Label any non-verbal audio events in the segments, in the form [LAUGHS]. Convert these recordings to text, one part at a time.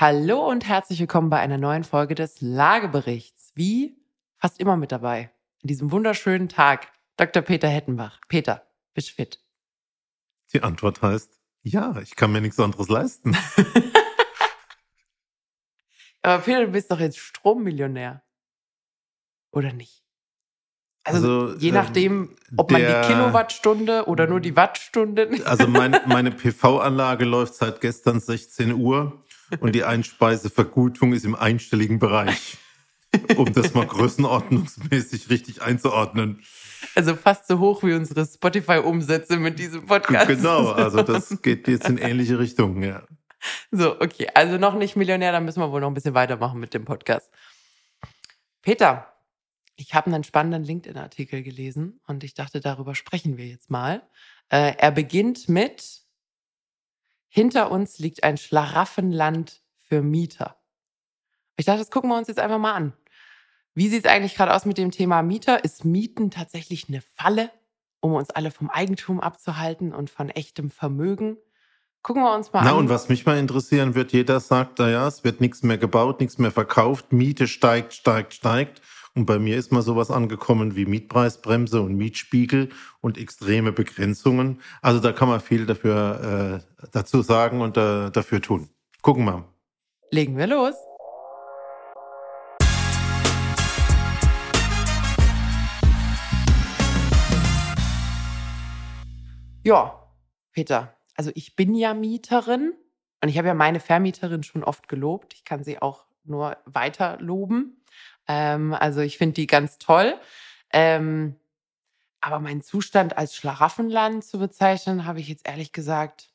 Hallo und herzlich willkommen bei einer neuen Folge des Lageberichts. Wie fast immer mit dabei. In diesem wunderschönen Tag. Dr. Peter Hettenbach. Peter, bist du fit? Die Antwort heißt, ja, ich kann mir nichts anderes leisten. [LAUGHS] Aber Peter, du bist doch jetzt Strommillionär. Oder nicht? Also, also je nachdem, ähm, ob man die Kilowattstunde oder nur die Wattstunde. Also mein, meine PV-Anlage [LAUGHS] läuft seit gestern 16 Uhr und die Einspeisevergutung ist im einstelligen Bereich, um das mal größenordnungsmäßig richtig einzuordnen. Also fast so hoch wie unsere Spotify-Umsätze mit diesem Podcast. Genau, also das geht jetzt in ähnliche Richtungen, ja. So, okay. Also noch nicht Millionär, dann müssen wir wohl noch ein bisschen weitermachen mit dem Podcast. Peter, ich habe einen spannenden LinkedIn-Artikel gelesen und ich dachte, darüber sprechen wir jetzt mal. Äh, er beginnt mit Hinter uns liegt ein Schlaraffenland für Mieter. Ich dachte, das gucken wir uns jetzt einfach mal an. Wie sieht es eigentlich gerade aus mit dem Thema Mieter? Ist Mieten tatsächlich eine Falle, um uns alle vom Eigentum abzuhalten und von echtem Vermögen? Gucken wir uns mal Na, an. und was mich mal interessieren wird, jeder sagt, naja, es wird nichts mehr gebaut, nichts mehr verkauft, Miete steigt, steigt, steigt. Und bei mir ist mal sowas angekommen wie Mietpreisbremse und Mietspiegel und extreme Begrenzungen. Also da kann man viel dafür äh, dazu sagen und äh, dafür tun. Gucken wir. Legen wir los. Ja, Peter, also ich bin ja Mieterin und ich habe ja meine Vermieterin schon oft gelobt. Ich kann sie auch nur weiter loben. Ähm, also ich finde die ganz toll. Ähm, aber meinen Zustand als Schlaraffenland zu bezeichnen, habe ich jetzt ehrlich gesagt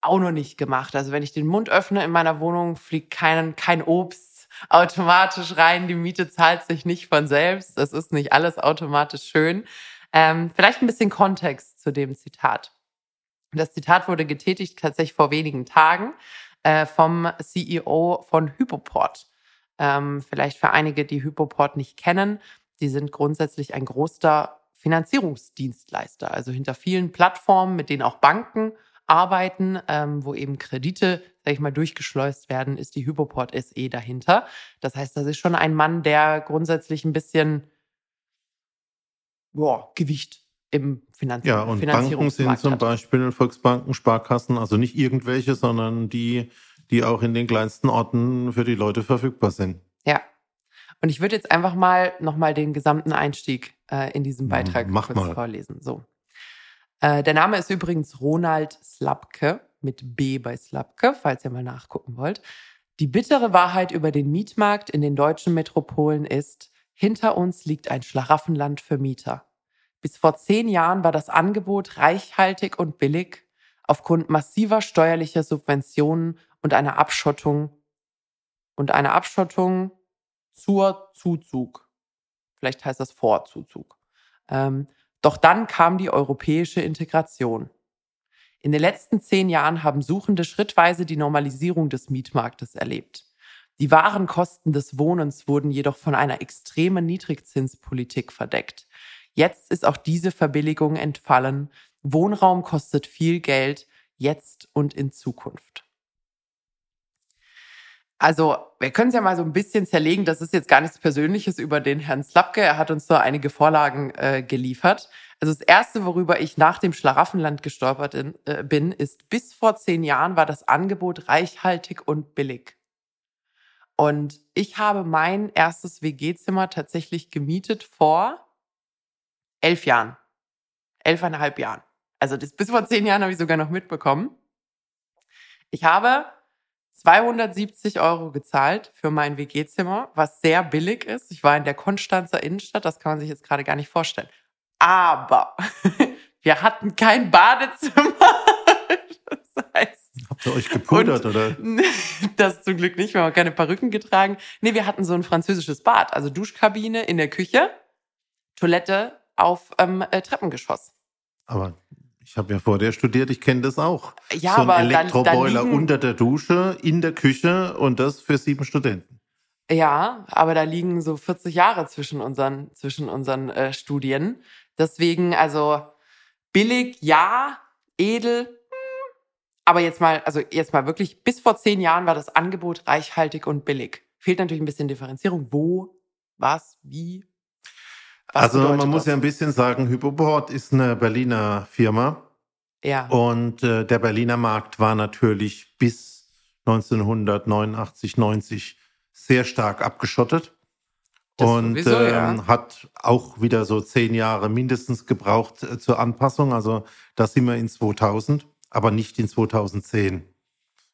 auch noch nicht gemacht. Also wenn ich den Mund öffne in meiner Wohnung, fliegt kein, kein Obst automatisch rein. Die Miete zahlt sich nicht von selbst. Das ist nicht alles automatisch schön. Ähm, vielleicht ein bisschen Kontext zu dem Zitat. Das Zitat wurde getätigt tatsächlich vor wenigen Tagen äh, vom CEO von Hypoport. Ähm, vielleicht für einige, die Hypoport nicht kennen, die sind grundsätzlich ein großer Finanzierungsdienstleister. Also hinter vielen Plattformen, mit denen auch Banken arbeiten, ähm, wo eben Kredite, sag ich mal, durchgeschleust werden, ist die Hypoport SE dahinter. Das heißt, das ist schon ein Mann, der grundsätzlich ein bisschen boah, Gewicht im Finanz Ja, und Banken sind zum Beispiel Volksbanken, Sparkassen, also nicht irgendwelche, sondern die, die auch in den kleinsten Orten für die Leute verfügbar sind. Ja. Und ich würde jetzt einfach mal nochmal den gesamten Einstieg äh, in diesem Beitrag Mach kurz mal. vorlesen. So. Äh, der Name ist übrigens Ronald Slapke mit B bei Slapke, falls ihr mal nachgucken wollt. Die bittere Wahrheit über den Mietmarkt in den deutschen Metropolen ist, hinter uns liegt ein Schlaraffenland für Mieter. Bis vor zehn Jahren war das Angebot reichhaltig und billig. Aufgrund massiver steuerlicher Subventionen und einer Abschottung und einer Abschottung zur Zuzug. Vielleicht heißt das Vorzuzug. Ähm, doch dann kam die europäische Integration. In den letzten zehn Jahren haben Suchende schrittweise die Normalisierung des Mietmarktes erlebt. Die wahren Kosten des Wohnens wurden jedoch von einer extremen Niedrigzinspolitik verdeckt. Jetzt ist auch diese Verbilligung entfallen. Wohnraum kostet viel Geld, jetzt und in Zukunft. Also, wir können es ja mal so ein bisschen zerlegen. Das ist jetzt gar nichts Persönliches über den Herrn Slapke. Er hat uns da einige Vorlagen äh, geliefert. Also das Erste, worüber ich nach dem Schlaraffenland gestolpert in, äh, bin, ist, bis vor zehn Jahren war das Angebot reichhaltig und billig. Und ich habe mein erstes WG-Zimmer tatsächlich gemietet vor elf Jahren. Elfeinhalb Jahren. Also das, bis vor zehn Jahren habe ich sogar noch mitbekommen. Ich habe 270 Euro gezahlt für mein WG-Zimmer, was sehr billig ist. Ich war in der Konstanzer Innenstadt, das kann man sich jetzt gerade gar nicht vorstellen. Aber [LAUGHS] wir hatten kein Badezimmer. Das heißt, Habt ihr euch gepudert, oder? [LAUGHS] Das zum Glück nicht, wir haben keine Perücken getragen. Nee, wir hatten so ein französisches Bad, also Duschkabine in der Küche, Toilette auf ähm, äh, Treppengeschoss. Aber ich habe ja vor dir studiert, ich kenne das auch. Ja, so ein aber Elektroboiler liegen, unter der Dusche, in der Küche und das für sieben Studenten. Ja, aber da liegen so 40 Jahre zwischen unseren, zwischen unseren äh, Studien. Deswegen, also billig, ja, edel, hm, aber jetzt mal, also jetzt mal wirklich, bis vor zehn Jahren war das Angebot reichhaltig und billig. Fehlt natürlich ein bisschen Differenzierung. Wo, was, wie? Also man muss ja ein bisschen sagen, Hypoport ist eine Berliner Firma. Ja. Und äh, der Berliner Markt war natürlich bis 1989, 90 sehr stark abgeschottet. Das und sowieso, ähm, ja. hat auch wieder so zehn Jahre mindestens gebraucht äh, zur Anpassung. Also da sind wir in 2000, aber nicht in 2010.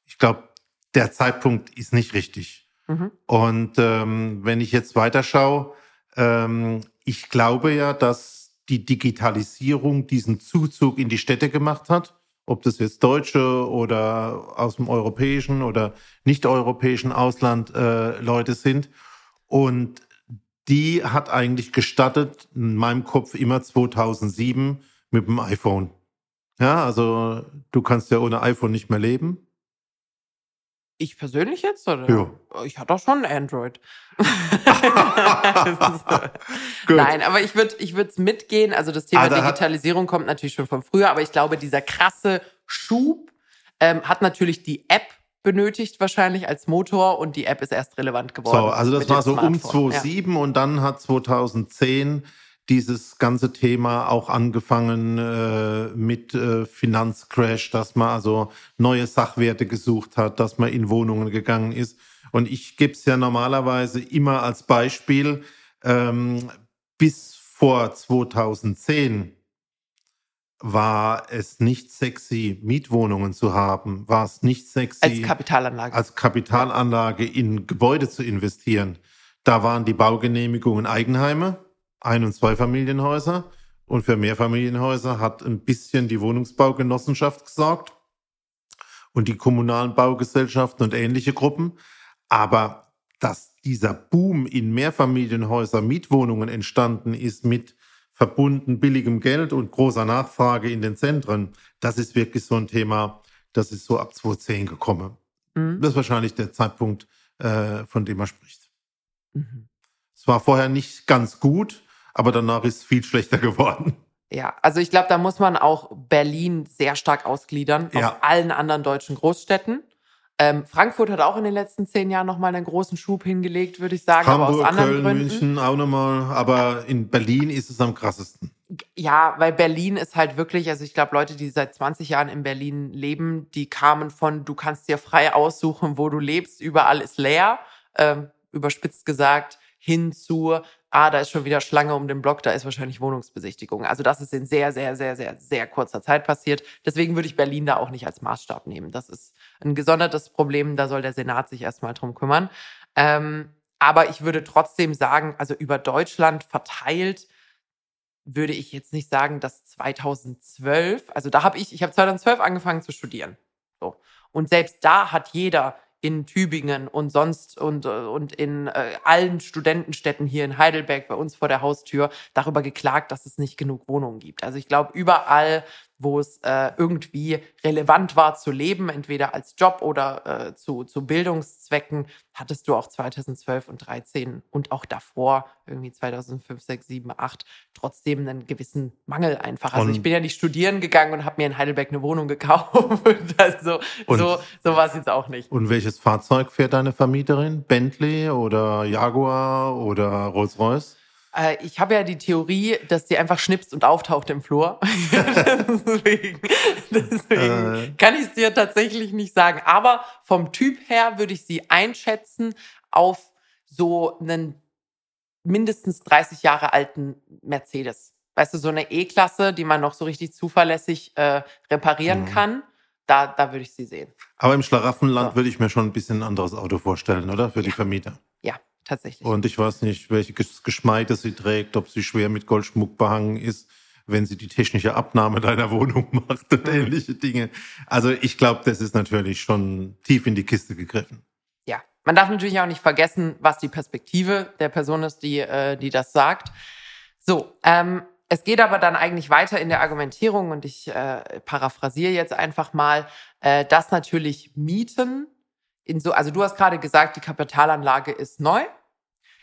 Ich glaube, der Zeitpunkt ist nicht richtig. Mhm. Und ähm, wenn ich jetzt weiterschaue, ähm, ich glaube ja, dass die Digitalisierung diesen Zuzug in die Städte gemacht hat. Ob das jetzt Deutsche oder aus dem europäischen oder nicht-europäischen Ausland äh, Leute sind. Und die hat eigentlich gestartet in meinem Kopf immer 2007 mit dem iPhone. Ja, also du kannst ja ohne iPhone nicht mehr leben. Ich persönlich jetzt? Oder? Ja. Ich hatte auch schon Android. [LAUGHS] Nein, aber ich würde ich es mitgehen. Also das Thema also Digitalisierung kommt natürlich schon von früher, aber ich glaube, dieser krasse Schub ähm, hat natürlich die App benötigt wahrscheinlich als Motor und die App ist erst relevant geworden. So, also das war so um 2007 ja. und dann hat 2010 dieses ganze Thema auch angefangen äh, mit äh, Finanzcrash, dass man also neue Sachwerte gesucht hat, dass man in Wohnungen gegangen ist. Und ich gebe es ja normalerweise immer als Beispiel, ähm, bis vor 2010 war es nicht sexy, Mietwohnungen zu haben, war es nicht sexy, als Kapitalanlage, als Kapitalanlage in Gebäude zu investieren. Da waren die Baugenehmigungen Eigenheime, Ein- und Zweifamilienhäuser. Und für Mehrfamilienhäuser hat ein bisschen die Wohnungsbaugenossenschaft gesorgt und die kommunalen Baugesellschaften und ähnliche Gruppen. Aber dass dieser Boom in Mehrfamilienhäuser Mietwohnungen entstanden ist mit verbunden billigem Geld und großer Nachfrage in den Zentren, das ist wirklich so ein Thema, das ist so ab 2010 gekommen. Mhm. Das ist wahrscheinlich der Zeitpunkt, äh, von dem er spricht. Mhm. Es war vorher nicht ganz gut, aber danach ist es viel schlechter [LAUGHS] geworden. Ja, also ich glaube, da muss man auch Berlin sehr stark ausgliedern ja. auf allen anderen deutschen Großstädten. Ähm, Frankfurt hat auch in den letzten zehn Jahren nochmal einen großen Schub hingelegt, würde ich sagen, Hamburg, aber aus anderen Köln, Gründen. München auch nochmal, aber in Berlin ist es am krassesten. Ja, weil Berlin ist halt wirklich, also ich glaube, Leute, die seit 20 Jahren in Berlin leben, die kamen von, du kannst dir frei aussuchen, wo du lebst, überall ist leer, ähm, überspitzt gesagt, hin zu, ah, da ist schon wieder Schlange um den Block, da ist wahrscheinlich Wohnungsbesichtigung. Also das ist in sehr, sehr, sehr, sehr, sehr kurzer Zeit passiert. Deswegen würde ich Berlin da auch nicht als Maßstab nehmen. Das ist ein gesondertes Problem, da soll der Senat sich erstmal drum kümmern. Ähm, aber ich würde trotzdem sagen, also über Deutschland verteilt, würde ich jetzt nicht sagen, dass 2012, also da habe ich, ich habe 2012 angefangen zu studieren. So. Und selbst da hat jeder in Tübingen und sonst und, und in äh, allen Studentenstädten hier in Heidelberg bei uns vor der Haustür darüber geklagt, dass es nicht genug Wohnungen gibt. Also ich glaube, überall wo es äh, irgendwie relevant war zu leben, entweder als Job oder äh, zu, zu Bildungszwecken, hattest du auch 2012 und 2013 und auch davor, irgendwie 2005, 6, 7, 8, trotzdem einen gewissen Mangel einfach. Also und ich bin ja nicht studieren gegangen und habe mir in Heidelberg eine Wohnung gekauft. [LAUGHS] also so, so war es jetzt auch nicht. Und welches Fahrzeug fährt deine Vermieterin? Bentley oder Jaguar oder Rolls-Royce? Äh, ich habe ja die Theorie, dass die einfach schnipst und auftaucht im Flur. [LAUGHS] deswegen deswegen äh. kann ich es dir tatsächlich nicht sagen. Aber vom Typ her würde ich sie einschätzen auf so einen mindestens 30 Jahre alten Mercedes. Weißt du, so eine E-Klasse, die man noch so richtig zuverlässig äh, reparieren mhm. kann. Da, da würde ich sie sehen. Aber im Schlaraffenland so. würde ich mir schon ein bisschen ein anderes Auto vorstellen, oder? Für ja. die Vermieter. Ja, tatsächlich. Und ich weiß nicht, welches Geschmeide sie trägt, ob sie schwer mit Goldschmuck behangen ist, wenn sie die technische Abnahme deiner Wohnung [LAUGHS] macht und mhm. ähnliche Dinge. Also ich glaube, das ist natürlich schon tief in die Kiste gegriffen. Ja, man darf natürlich auch nicht vergessen, was die Perspektive der Person ist, die, äh, die das sagt. So, ähm, es geht aber dann eigentlich weiter in der Argumentierung und ich äh, paraphrasiere jetzt einfach mal, äh, dass natürlich Mieten in so, also du hast gerade gesagt, die Kapitalanlage ist neu.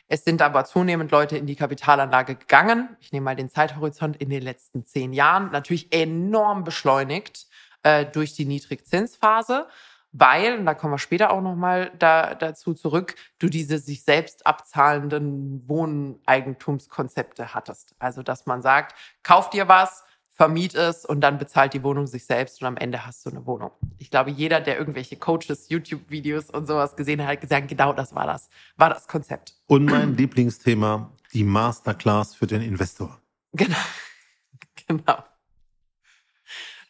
Es sind aber zunehmend Leute in die Kapitalanlage gegangen. Ich nehme mal den Zeithorizont in den letzten zehn Jahren. Natürlich enorm beschleunigt. äh, durch die Niedrigzinsphase weil, und da kommen wir später auch nochmal da, dazu zurück, du diese sich selbst abzahlenden Wohneigentumskonzepte hattest. Also, dass man sagt, kauf dir was, vermiet es und dann bezahlt die Wohnung sich selbst und am Ende hast du eine Wohnung. Ich glaube, jeder, der irgendwelche Coaches, YouTube-Videos und sowas gesehen hat, hat gesagt, genau das war das, war das Konzept. Und mein [CLEARS THROAT] Lieblingsthema, die Masterclass für den Investor. Genau. [LAUGHS] Genau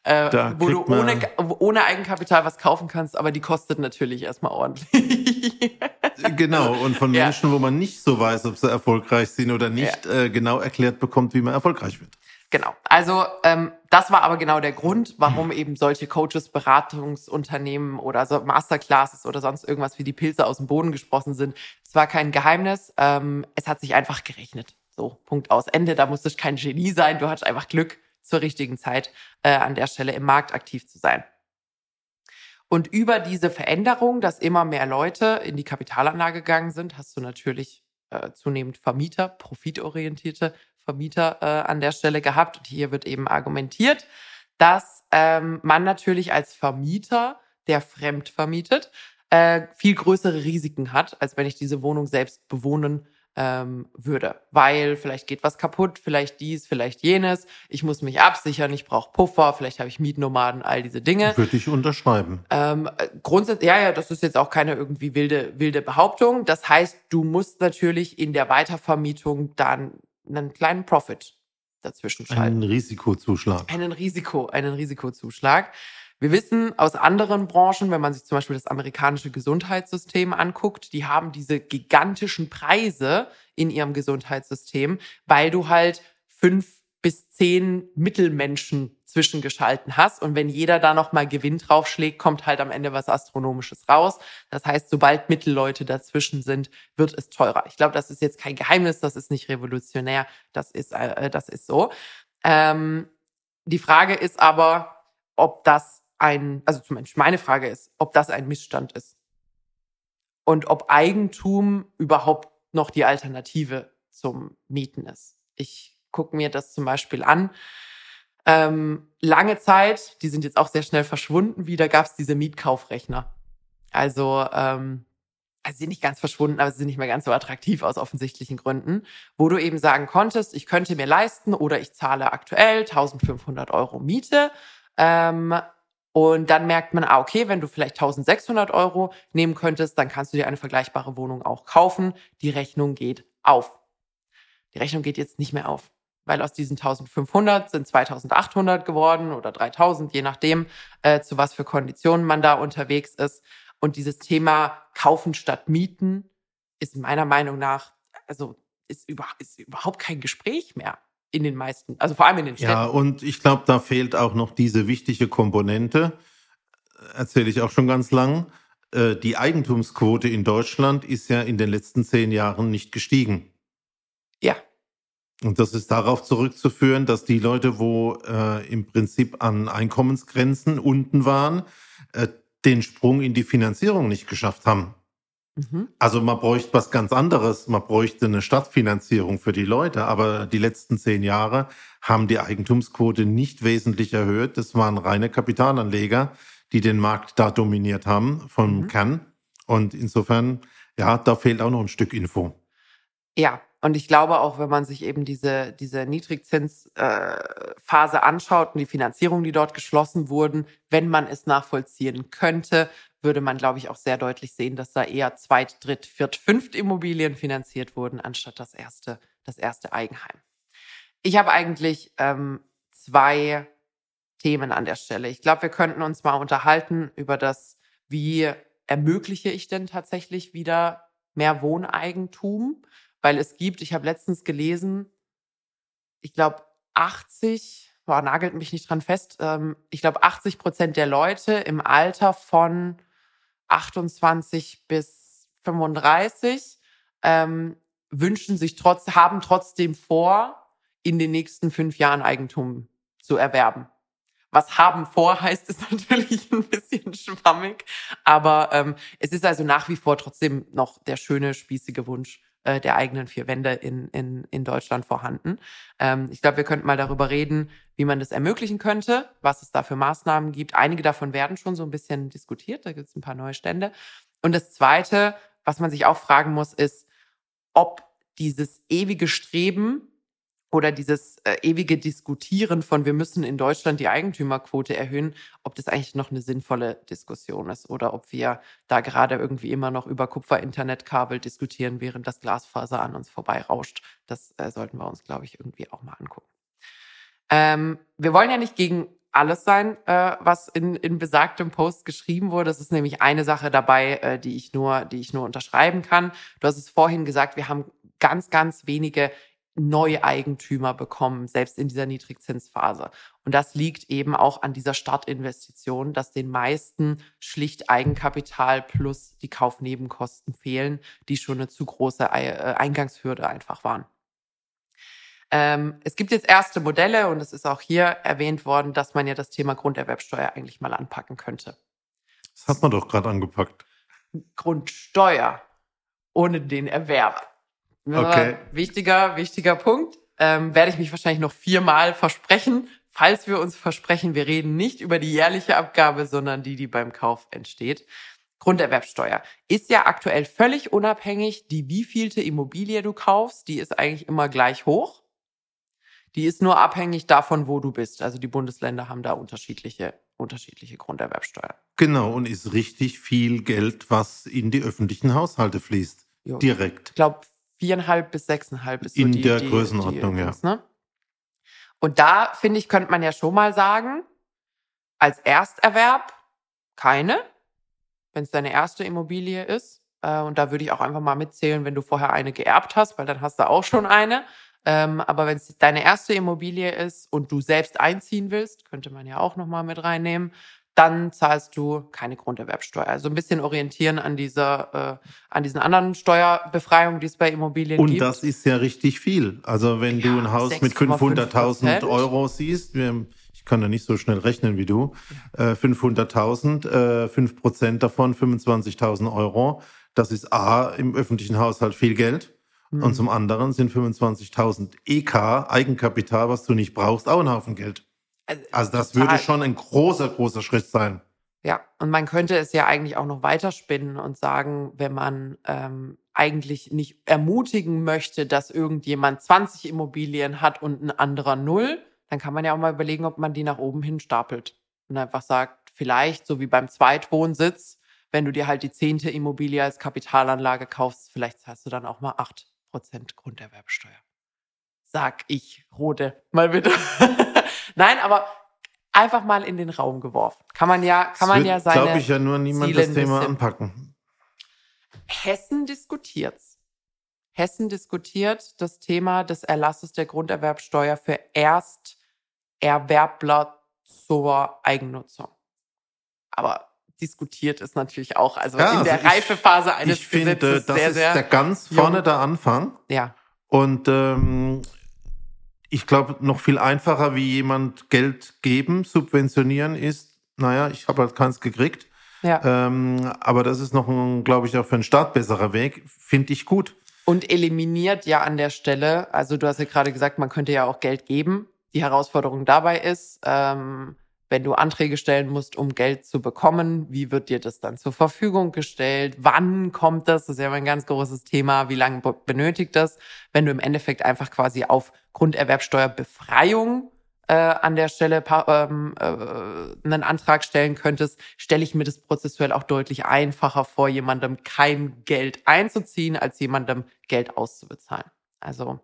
äh, wo du ohne, ohne Eigenkapital was kaufen kannst, aber die kostet natürlich erstmal ordentlich. genau, und von [LAUGHS] ja. Menschen, wo man nicht so weiß, ob sie erfolgreich sind oder nicht, ja. äh, genau erklärt bekommt, wie man erfolgreich wird. Genau. Also ähm, das war aber genau der Grund, warum eben solche Coaches, Beratungsunternehmen oder so Masterclasses oder sonst irgendwas wie die Pilze aus dem Boden gesprossen sind. Es war kein Geheimnis. Ähm, es hat sich einfach gerechnet. So, Punkt aus Ende. Da musstest kein Genie sein. Du hattest einfach Glück zur richtigen Zeit äh, an der Stelle im Markt aktiv zu sein. Und über diese Veränderung, dass immer mehr Leute in die Kapitalanlage gegangen sind, hast du natürlich äh, zunehmend Vermieter, profitorientierte Vermieter äh, an der Stelle gehabt. Und hier wird eben argumentiert, dass ähm, man natürlich als Vermieter, der fremd vermietet, äh, viel größere Risiken hat, als wenn ich diese Wohnung selbst bewohnen ähm, würde. Weil vielleicht geht was kaputt, vielleicht dies, vielleicht jenes. Ich muss mich absichern, ich brauche Puffer, vielleicht habe ich Mietnomaden, all diese Dinge. Würde ich unterschreiben. Ähm, grundsätzlich, ja, ja, das ist jetzt auch keine irgendwie wilde, wilde Behauptung. Das heißt, du musst natürlich in der Weitervermietung dann einen kleinen Profit dazwischen schalten. Einen Risikozuschlag. Einen Risiko, einen Risikozuschlag. Wir wissen aus anderen Branchen, wenn man sich zum Beispiel das amerikanische Gesundheitssystem anguckt, die haben diese gigantischen Preise in ihrem Gesundheitssystem, weil du halt fünf bis zehn Mittelmenschen zwischengeschalten hast. Und wenn jeder da nochmal Gewinn draufschlägt, kommt halt am Ende was Astronomisches raus. Das heißt, sobald Mittelleute dazwischen sind, wird es teurer. Ich glaube, das ist jetzt kein Geheimnis, das ist nicht revolutionär, das ist, äh, das ist so. Ähm, die Frage ist aber, ob das ein, also zum Beispiel meine Frage ist, ob das ein Missstand ist. Und ob Eigentum überhaupt noch die Alternative zum Mieten ist. Ich gucke mir das zum Beispiel an. Ähm, lange Zeit, die sind jetzt auch sehr schnell verschwunden, wieder gab es diese Mietkaufrechner. Also, ähm, also sie sind nicht ganz verschwunden, aber sie sind nicht mehr ganz so attraktiv aus offensichtlichen Gründen, wo du eben sagen konntest, ich könnte mir leisten oder ich zahle aktuell 1500 Euro Miete. Ähm, und dann merkt man, ah, okay, wenn du vielleicht 1600 Euro nehmen könntest, dann kannst du dir eine vergleichbare Wohnung auch kaufen. Die Rechnung geht auf. Die Rechnung geht jetzt nicht mehr auf, weil aus diesen 1500 sind 2800 geworden oder 3000, je nachdem, äh, zu was für Konditionen man da unterwegs ist. Und dieses Thema Kaufen statt Mieten ist meiner Meinung nach, also ist, über, ist überhaupt kein Gespräch mehr in den meisten, also vor allem in den Städten. Ja, und ich glaube, da fehlt auch noch diese wichtige Komponente, erzähle ich auch schon ganz lang. Äh, die Eigentumsquote in Deutschland ist ja in den letzten zehn Jahren nicht gestiegen. Und das ist darauf zurückzuführen, dass die Leute, wo äh, im Prinzip an Einkommensgrenzen unten waren, äh, den Sprung in die Finanzierung nicht geschafft haben. Mhm. Also man bräuchte was ganz anderes. Man bräuchte eine Stadtfinanzierung für die Leute. Aber die letzten zehn Jahre haben die Eigentumsquote nicht wesentlich erhöht. Das waren reine Kapitalanleger, die den Markt da dominiert haben vom mhm. Kern. Und insofern, ja, da fehlt auch noch ein Stück Info. Ja, und ich glaube auch, wenn man sich eben diese, diese Niedrigzinsphase äh, anschaut und die Finanzierung, die dort geschlossen wurden, wenn man es nachvollziehen könnte, würde man, glaube ich, auch sehr deutlich sehen, dass da eher Zweit-, Dritt-, Viert-, Fünft Immobilien finanziert wurden, anstatt das erste, das erste Eigenheim. Ich habe eigentlich ähm, zwei Themen an der Stelle. Ich glaube, wir könnten uns mal unterhalten über das, wie ermögliche ich denn tatsächlich wieder mehr Wohneigentum? Weil es gibt, ich habe letztens gelesen, ich glaube, 80, boah, nagelt mich nicht dran fest, ähm, ich glaube, 80 Prozent der Leute im Alter von 28 bis 35 ähm, wünschen sich trotz, haben trotzdem vor, in den nächsten fünf Jahren Eigentum zu erwerben. Was haben vor heißt, ist [LAUGHS] natürlich ein bisschen schwammig, aber ähm, es ist also nach wie vor trotzdem noch der schöne, spießige Wunsch, äh, der eigenen vier Wände in, in, in Deutschland vorhanden. Ähm, ich glaube, wir könnten mal darüber reden, wie man das ermöglichen könnte, was es da für Maßnahmen gibt. Einige davon werden schon so ein bisschen diskutiert, da gibt es ein paar neue Stände. Und das Zweite, was man sich auch fragen muss, ist, ob dieses ewige Streben oder dieses äh, ewige Diskutieren von, wir müssen in Deutschland die Eigentümerquote erhöhen, ob das eigentlich noch eine sinnvolle Diskussion ist oder ob wir da gerade irgendwie immer noch über Kupfer-Internetkabel diskutieren, während das Glasfaser an uns vorbeirauscht. Das äh, sollten wir uns, glaube ich, irgendwie auch mal angucken. Ähm, wir wollen ja nicht gegen alles sein, äh, was in, in besagtem Post geschrieben wurde. Es ist nämlich eine Sache dabei, äh, die ich nur, die ich nur unterschreiben kann. Du hast es vorhin gesagt, wir haben ganz, ganz wenige Neueigentümer bekommen, selbst in dieser Niedrigzinsphase. Und das liegt eben auch an dieser Startinvestition, dass den meisten schlicht Eigenkapital plus die Kaufnebenkosten fehlen, die schon eine zu große äh, Eingangshürde einfach waren. Ähm, es gibt jetzt erste Modelle und es ist auch hier erwähnt worden, dass man ja das Thema Grunderwerbsteuer eigentlich mal anpacken könnte. Das hat man doch gerade angepackt. Grundsteuer ohne den Erwerb. Okay. Wichtiger, wichtiger Punkt. Ähm, werde ich mich wahrscheinlich noch viermal versprechen. Falls wir uns versprechen, wir reden nicht über die jährliche Abgabe, sondern die, die beim Kauf entsteht. Grunderwerbsteuer ist ja aktuell völlig unabhängig, die wievielte Immobilie du kaufst, die ist eigentlich immer gleich hoch. Die ist nur abhängig davon, wo du bist. Also die Bundesländer haben da unterschiedliche, unterschiedliche Grunderwerbsteuer. Genau, und ist richtig viel Geld, was in die öffentlichen Haushalte fließt. Jo. Direkt. Ich glaube, viereinhalb bis sechseinhalb ist so in die, der die, Größenordnung, die, ja. Ne? Und da, finde ich, könnte man ja schon mal sagen, als Ersterwerb keine, wenn es deine erste Immobilie ist. Äh, und da würde ich auch einfach mal mitzählen, wenn du vorher eine geerbt hast, weil dann hast du auch schon eine. Ähm, aber wenn es deine erste Immobilie ist und du selbst einziehen willst, könnte man ja auch nochmal mit reinnehmen, dann zahlst du keine Grunderwerbsteuer. Also ein bisschen orientieren an dieser, äh, an diesen anderen Steuerbefreiungen, die es bei Immobilien Und gibt. Und das ist ja richtig viel. Also wenn ja, du ein Haus mit 500.000 Euro siehst, wir, ich kann ja nicht so schnell rechnen wie du, äh, 500.000, äh, 5 Prozent davon 25.000 Euro. Das ist A, im öffentlichen Haushalt viel Geld. Mhm. Und zum anderen sind 25.000 EK, Eigenkapital, was du nicht brauchst, auch ein Haufen Geld. Also, also das total. würde schon ein großer, großer Schritt sein. Ja, und man könnte es ja eigentlich auch noch weiterspinnen und sagen, wenn man ähm, eigentlich nicht ermutigen möchte, dass irgendjemand 20 Immobilien hat und ein anderer null, dann kann man ja auch mal überlegen, ob man die nach oben hin stapelt und einfach sagt, vielleicht so wie beim Zweitwohnsitz, wenn du dir halt die zehnte Immobilie als Kapitalanlage kaufst, vielleicht zahlst du dann auch mal 8% Grunderwerbsteuer. Sag ich, Rode, mal bitte. [LAUGHS] Nein, aber einfach mal in den Raum geworfen. Kann man ja, kann man ja seine. Glaube ich ja nur niemand Ziele das Thema anpacken. Hessen diskutiert's. Hessen diskutiert das Thema des Erlasses der Grunderwerbsteuer für Ersterwerbler zur Eigennutzung. Aber diskutiert ist natürlich auch, also ja, in also der ich, Reifephase eines ich Gesetzes finde, das sehr, ist sehr der ganz vorne jung. der Anfang. Ja. Und ähm, ich glaube, noch viel einfacher, wie jemand Geld geben, subventionieren ist, naja, ich habe halt keins gekriegt. Ja. Ähm, aber das ist noch, glaube ich, auch für einen Staat besserer Weg. Finde ich gut. Und eliminiert ja an der Stelle, also du hast ja gerade gesagt, man könnte ja auch Geld geben. Die Herausforderung dabei ist, ähm, wenn du Anträge stellen musst, um Geld zu bekommen, wie wird dir das dann zur Verfügung gestellt? Wann kommt das? Das ist ja ein ganz großes Thema. Wie lange benötigt das? Wenn du im Endeffekt einfach quasi auf Grunderwerbsteuerbefreiung äh, an der Stelle ähm, äh, einen Antrag stellen könntest, stelle ich mir das prozessuell auch deutlich einfacher vor, jemandem kein Geld einzuziehen, als jemandem Geld auszubezahlen. Also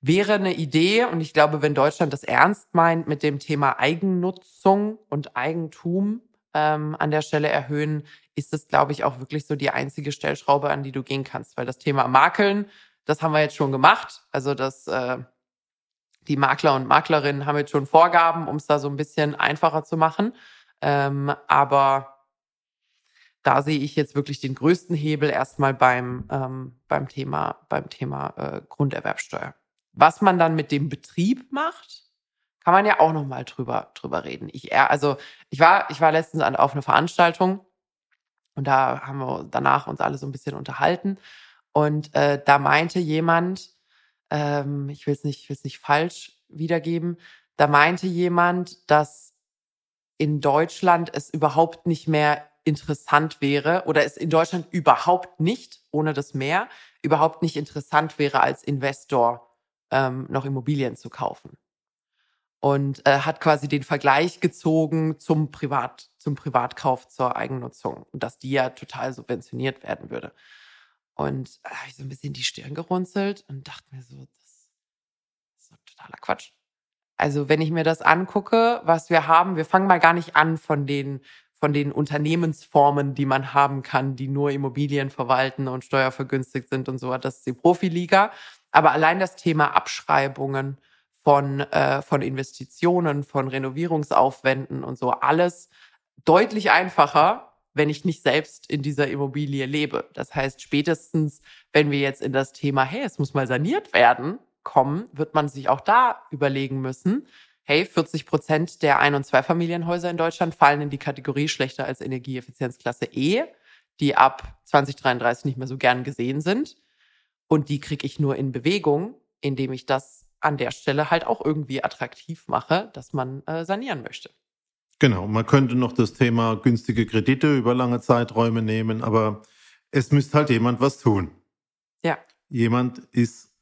wäre eine Idee. Und ich glaube, wenn Deutschland das ernst meint mit dem Thema Eigennutzung und Eigentum ähm, an der Stelle erhöhen, ist es, glaube ich, auch wirklich so die einzige Stellschraube, an die du gehen kannst. Weil das Thema Makeln, das haben wir jetzt schon gemacht. Also das, äh, die Makler und Maklerinnen haben jetzt schon Vorgaben, um es da so ein bisschen einfacher zu machen. Ähm, aber da sehe ich jetzt wirklich den größten Hebel erstmal beim, ähm, beim Thema, beim Thema äh, Grunderwerbsteuer. Was man dann mit dem Betrieb macht, kann man ja auch noch mal drüber, drüber reden. Ich, also ich war, ich war letztens auf einer Veranstaltung und da haben wir danach uns alle so ein bisschen unterhalten. Und äh, da meinte jemand, ähm, ich will es nicht, ich will's nicht falsch wiedergeben, da meinte jemand, dass in Deutschland es überhaupt nicht mehr interessant wäre oder es in Deutschland überhaupt nicht, ohne das Meer, überhaupt nicht interessant wäre, als Investor ähm, noch Immobilien zu kaufen. Und äh, hat quasi den Vergleich gezogen zum Privat, zum Privatkauf zur Eigennutzung und dass die ja total subventioniert werden würde. Und da habe ich so ein bisschen die Stirn gerunzelt und dachte mir so, das ist so totaler Quatsch. Also wenn ich mir das angucke, was wir haben, wir fangen mal gar nicht an von den von den Unternehmensformen, die man haben kann, die nur Immobilien verwalten und steuervergünstigt sind und so, das ist die Profiliga. Aber allein das Thema Abschreibungen von, äh, von Investitionen, von Renovierungsaufwänden und so, alles deutlich einfacher, wenn ich nicht selbst in dieser Immobilie lebe. Das heißt, spätestens, wenn wir jetzt in das Thema, hey, es muss mal saniert werden, kommen, wird man sich auch da überlegen müssen, hey, 40 Prozent der Ein- und Zweifamilienhäuser in Deutschland fallen in die Kategorie schlechter als Energieeffizienzklasse E, die ab 2033 nicht mehr so gern gesehen sind. Und die kriege ich nur in Bewegung, indem ich das an der Stelle halt auch irgendwie attraktiv mache, dass man äh, sanieren möchte. Genau, man könnte noch das Thema günstige Kredite über lange Zeiträume nehmen, aber es müsste halt jemand was tun. Ja. Jemand ist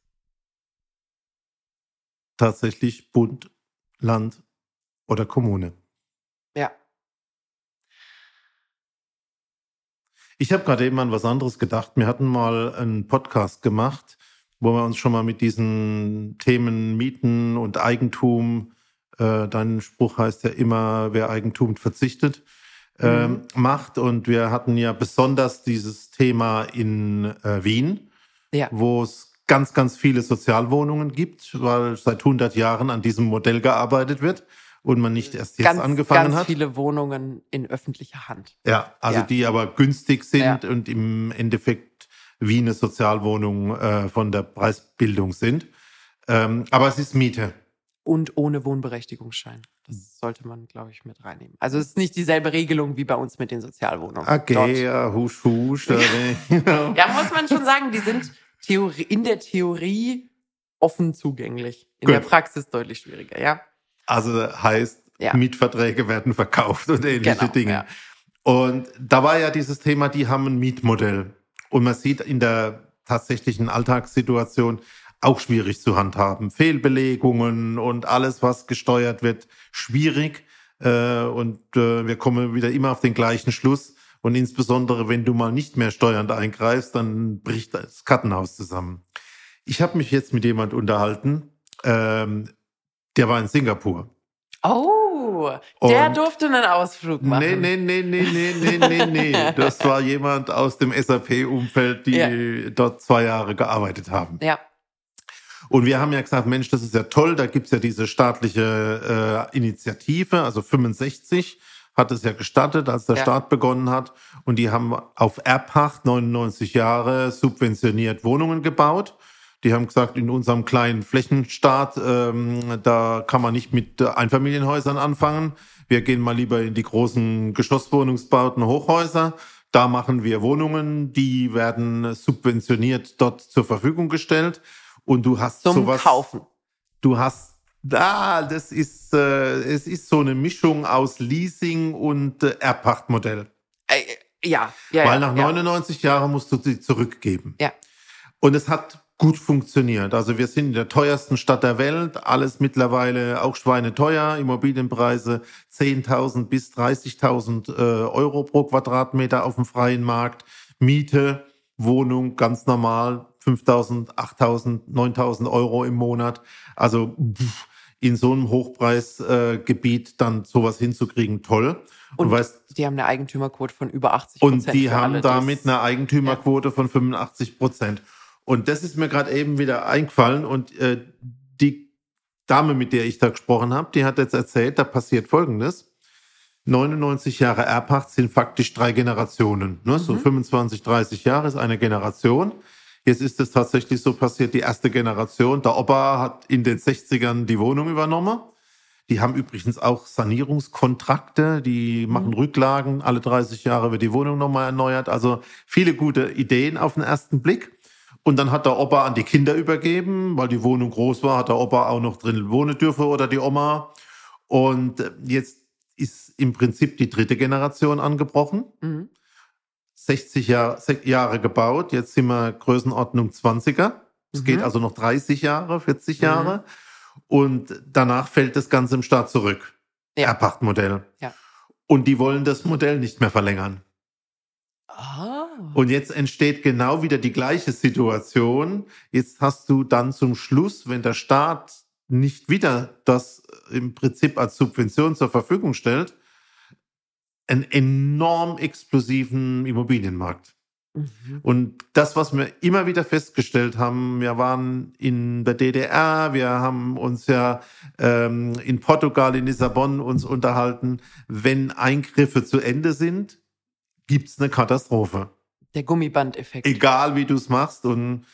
tatsächlich Bund, Land oder Kommune. Ja. Ich habe gerade eben an was anderes gedacht. Wir hatten mal einen Podcast gemacht, wo wir uns schon mal mit diesen Themen Mieten und Eigentum, äh, dein Spruch heißt ja immer, wer Eigentum verzichtet, äh, mhm. macht. Und wir hatten ja besonders dieses Thema in äh, Wien, ja. wo es ganz, ganz viele Sozialwohnungen gibt, weil seit 100 Jahren an diesem Modell gearbeitet wird und man nicht erst jetzt ganz, angefangen ganz hat. Ganz viele Wohnungen in öffentlicher Hand. Ja, also ja. die aber günstig sind ja. und im Endeffekt wie eine Sozialwohnung äh, von der Preisbildung sind. Ähm, aber es ist Miete. Und ohne Wohnberechtigungsschein. Das sollte man, glaube ich, mit reinnehmen. Also es ist nicht dieselbe Regelung wie bei uns mit den Sozialwohnungen. Okay, ja, husch, husch. [LAUGHS] ja, muss man schon sagen, die sind Theorie, in der Theorie offen zugänglich. In Gut. der Praxis deutlich schwieriger, ja. Also heißt, ja. Mietverträge werden verkauft und ähnliche genau, Dinge. Ja. Und da war ja dieses Thema, die haben ein Mietmodell. Und man sieht in der tatsächlichen Alltagssituation auch schwierig zu handhaben. Fehlbelegungen und alles, was gesteuert wird, schwierig. Äh, und äh, wir kommen wieder immer auf den gleichen Schluss. Und insbesondere, wenn du mal nicht mehr steuernd eingreifst, dann bricht das Kartenhaus zusammen. Ich habe mich jetzt mit jemand unterhalten, ähm, der war in Singapur. Oh, der Und durfte einen Ausflug machen. Nee, nee, nee, nee, nee, nee, nee, nee. [LAUGHS] Das war jemand aus dem SAP-Umfeld, die ja. dort zwei Jahre gearbeitet haben. Ja. Und wir haben ja gesagt, Mensch, das ist ja toll, da gibt's ja diese staatliche äh, Initiative, also 65 hat es ja gestartet, als der ja. Staat begonnen hat. Und die haben auf Erbpacht 99 Jahre subventioniert Wohnungen gebaut. Die haben gesagt, in unserem kleinen Flächenstaat, ähm, da kann man nicht mit Einfamilienhäusern anfangen. Wir gehen mal lieber in die großen Geschosswohnungsbauten, Hochhäuser. Da machen wir Wohnungen, die werden subventioniert dort zur Verfügung gestellt. Und du hast Zum sowas. Kaufen. Du hast da, das ist, äh, es ist so eine Mischung aus Leasing und äh, Erbpachtmodell. Äh, ja, ja. Weil nach ja. 99 Jahren musst du sie zurückgeben. Ja. Und es hat gut funktioniert. Also wir sind in der teuersten Stadt der Welt, alles mittlerweile auch schweineteuer, Immobilienpreise 10.000 bis 30.000 äh, Euro pro Quadratmeter auf dem freien Markt, Miete, Wohnung ganz normal 5.000, 8.000, 9.000 Euro im Monat. Also pff, in so einem Hochpreisgebiet äh, dann sowas hinzukriegen, toll. Und, und weißt, die haben eine Eigentümerquote von über 80 Prozent. Und die haben damit eine Eigentümerquote ja. von 85 Prozent. Und das ist mir gerade eben wieder eingefallen. Und äh, die Dame, mit der ich da gesprochen habe, die hat jetzt erzählt, da passiert Folgendes. 99 Jahre Erbpacht sind faktisch drei Generationen. Ne? Mhm. So 25, 30 Jahre ist eine Generation. Jetzt ist es tatsächlich so passiert, die erste Generation, der Opa hat in den 60ern die Wohnung übernommen. Die haben übrigens auch Sanierungskontrakte, die machen mhm. Rücklagen, alle 30 Jahre wird die Wohnung nochmal erneuert. Also viele gute Ideen auf den ersten Blick. Und dann hat der Opa an die Kinder übergeben, weil die Wohnung groß war, hat der Opa auch noch drin wohnen dürfen oder die Oma. Und jetzt ist im Prinzip die dritte Generation angebrochen. Mhm. 60 Jahr, Jahre gebaut, jetzt sind wir Größenordnung 20er. Es mhm. geht also noch 30 Jahre, 40 Jahre. Mhm. Und danach fällt das Ganze im Staat zurück. Ja. Erpachtmodell. Ja. Und die wollen das Modell nicht mehr verlängern. Ah. Und jetzt entsteht genau wieder die gleiche Situation. Jetzt hast du dann zum Schluss, wenn der Staat nicht wieder das im Prinzip als Subvention zur Verfügung stellt, einen enorm explosiven Immobilienmarkt. Mhm. Und das, was wir immer wieder festgestellt haben, wir waren in der DDR, wir haben uns ja ähm, in Portugal, in Lissabon uns unterhalten, wenn Eingriffe zu Ende sind, gibt's eine Katastrophe. Der Gummibandeffekt. Egal wie du es machst. Und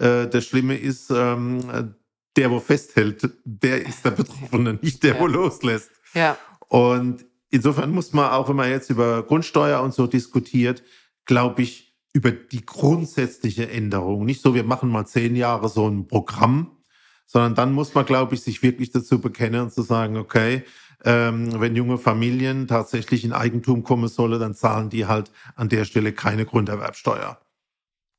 äh, das Schlimme ist, ähm, der, wo festhält, der ist der Betroffene, [LAUGHS] nicht der, ja. wo loslässt. Ja. Und insofern muss man auch, wenn man jetzt über Grundsteuer und so diskutiert, glaube ich, über die grundsätzliche Änderung. Nicht so, wir machen mal zehn Jahre so ein Programm, sondern dann muss man, glaube ich, sich wirklich dazu bekennen und zu sagen, okay, ähm, wenn junge Familien tatsächlich in Eigentum kommen sollen, dann zahlen die halt an der Stelle keine Grunderwerbsteuer.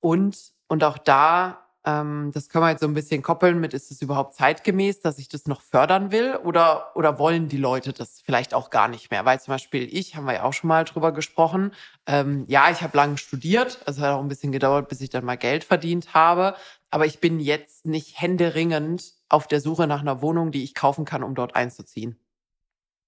Und, und auch da ähm, das können wir jetzt so ein bisschen koppeln mit, ist es überhaupt zeitgemäß, dass ich das noch fördern will oder, oder wollen die Leute das vielleicht auch gar nicht mehr? Weil zum Beispiel ich, haben wir ja auch schon mal drüber gesprochen, ähm, ja, ich habe lange studiert, also hat auch ein bisschen gedauert, bis ich dann mal Geld verdient habe, aber ich bin jetzt nicht händeringend auf der Suche nach einer Wohnung, die ich kaufen kann, um dort einzuziehen.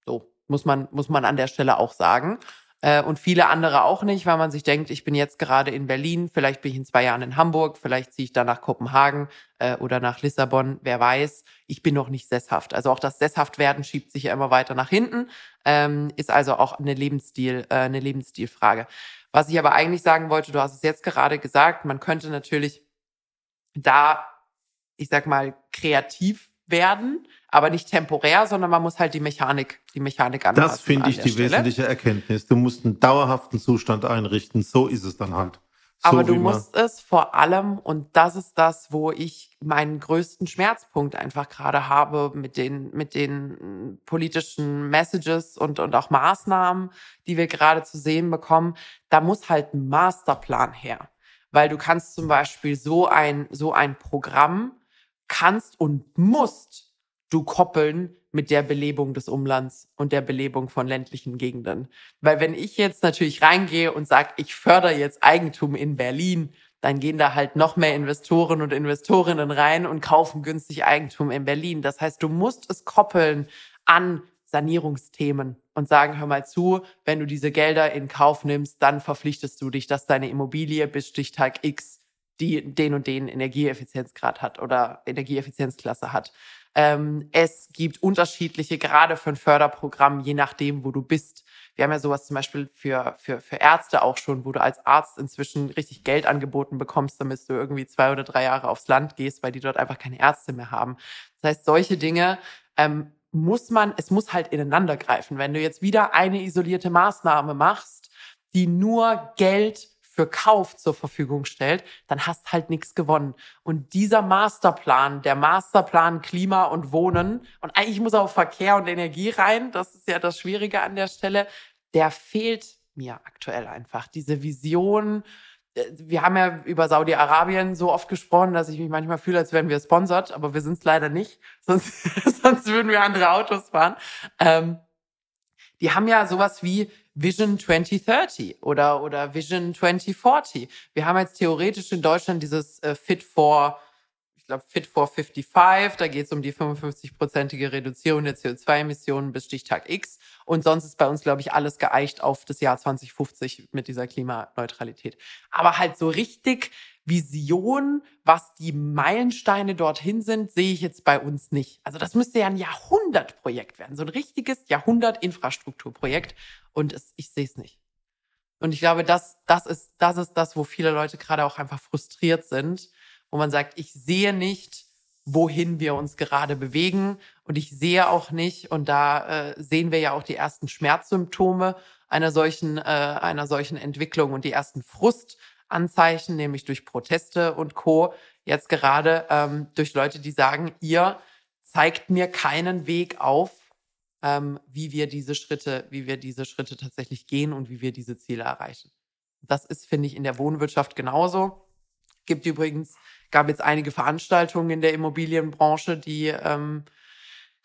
So, muss man, muss man an der Stelle auch sagen äh, und viele andere auch nicht, weil man sich denkt, ich bin jetzt gerade in Berlin, vielleicht bin ich in zwei Jahren in Hamburg, vielleicht ziehe ich dann nach Kopenhagen äh, oder nach Lissabon, wer weiß. Ich bin noch nicht sesshaft. Also auch das Sesshaftwerden schiebt sich ja immer weiter nach hinten, ähm, ist also auch eine Lebensstil, äh, eine Lebensstilfrage. Was ich aber eigentlich sagen wollte, du hast es jetzt gerade gesagt, man könnte natürlich da, ich sag mal, kreativ werden, aber nicht temporär, sondern man muss halt die Mechanik, die Mechanik anpassen. Das finde ich die Stelle. wesentliche Erkenntnis. Du musst einen dauerhaften Zustand einrichten. So ist es dann halt. So aber du musst es vor allem, und das ist das, wo ich meinen größten Schmerzpunkt einfach gerade habe mit den, mit den politischen Messages und, und auch Maßnahmen, die wir gerade zu sehen bekommen. Da muss halt ein Masterplan her. Weil du kannst zum Beispiel so ein, so ein Programm kannst und musst du koppeln mit der Belebung des Umlands und der Belebung von ländlichen Gegenden. Weil wenn ich jetzt natürlich reingehe und sage, ich fördere jetzt Eigentum in Berlin, dann gehen da halt noch mehr Investoren und Investorinnen rein und kaufen günstig Eigentum in Berlin. Das heißt, du musst es koppeln an Sanierungsthemen und sagen, hör mal zu, wenn du diese Gelder in Kauf nimmst, dann verpflichtest du dich, dass deine Immobilie bis Stichtag X die den und den Energieeffizienzgrad hat oder Energieeffizienzklasse hat. Ähm, es gibt unterschiedliche Grade für ein Förderprogramm, je nachdem, wo du bist. Wir haben ja sowas zum Beispiel für, für, für Ärzte auch schon, wo du als Arzt inzwischen richtig Geld angeboten bekommst, damit du irgendwie zwei oder drei Jahre aufs Land gehst, weil die dort einfach keine Ärzte mehr haben. Das heißt, solche Dinge ähm, muss man, es muss halt ineinander greifen. Wenn du jetzt wieder eine isolierte Maßnahme machst, die nur Geld für Kauf zur Verfügung stellt, dann hast halt nichts gewonnen. Und dieser Masterplan, der Masterplan Klima und Wohnen, und eigentlich muss auch Verkehr und Energie rein, das ist ja das Schwierige an der Stelle, der fehlt mir aktuell einfach. Diese Vision, äh, wir haben ja über Saudi-Arabien so oft gesprochen, dass ich mich manchmal fühle, als wären wir sponsert, aber wir sind es leider nicht. [LAUGHS] Sonst, sonst würden wir andere Autos fahren. Ähm, die haben ja sowas wie Vision 2030 oder, oder Vision 2040. Wir haben jetzt theoretisch in Deutschland dieses äh, Fit for, ich glaube, Fit for 55. Da geht es um die 55-prozentige Reduzierung der CO2-Emissionen bis Stichtag X. Und sonst ist bei uns, glaube ich, alles geeicht auf das Jahr 2050 mit dieser Klimaneutralität. Aber halt so richtig Vision, was die Meilensteine dorthin sind, sehe ich jetzt bei uns nicht. Also das müsste ja ein Jahrhundertprojekt werden, so ein richtiges Jahrhundert-Infrastrukturprojekt. Und es, ich sehe es nicht. Und ich glaube, das, das, ist, das ist das, wo viele Leute gerade auch einfach frustriert sind, wo man sagt, ich sehe nicht, wohin wir uns gerade bewegen. Und ich sehe auch nicht, und da äh, sehen wir ja auch die ersten Schmerzsymptome einer solchen, äh, einer solchen Entwicklung und die ersten Frust Anzeichen, nämlich durch Proteste und Co. Jetzt gerade ähm, durch Leute, die sagen, ihr zeigt mir keinen Weg auf, ähm, wie wir diese Schritte, wie wir diese Schritte tatsächlich gehen und wie wir diese Ziele erreichen. Das ist, finde ich, in der Wohnwirtschaft genauso. Gibt übrigens, gab jetzt einige Veranstaltungen in der Immobilienbranche, die ähm,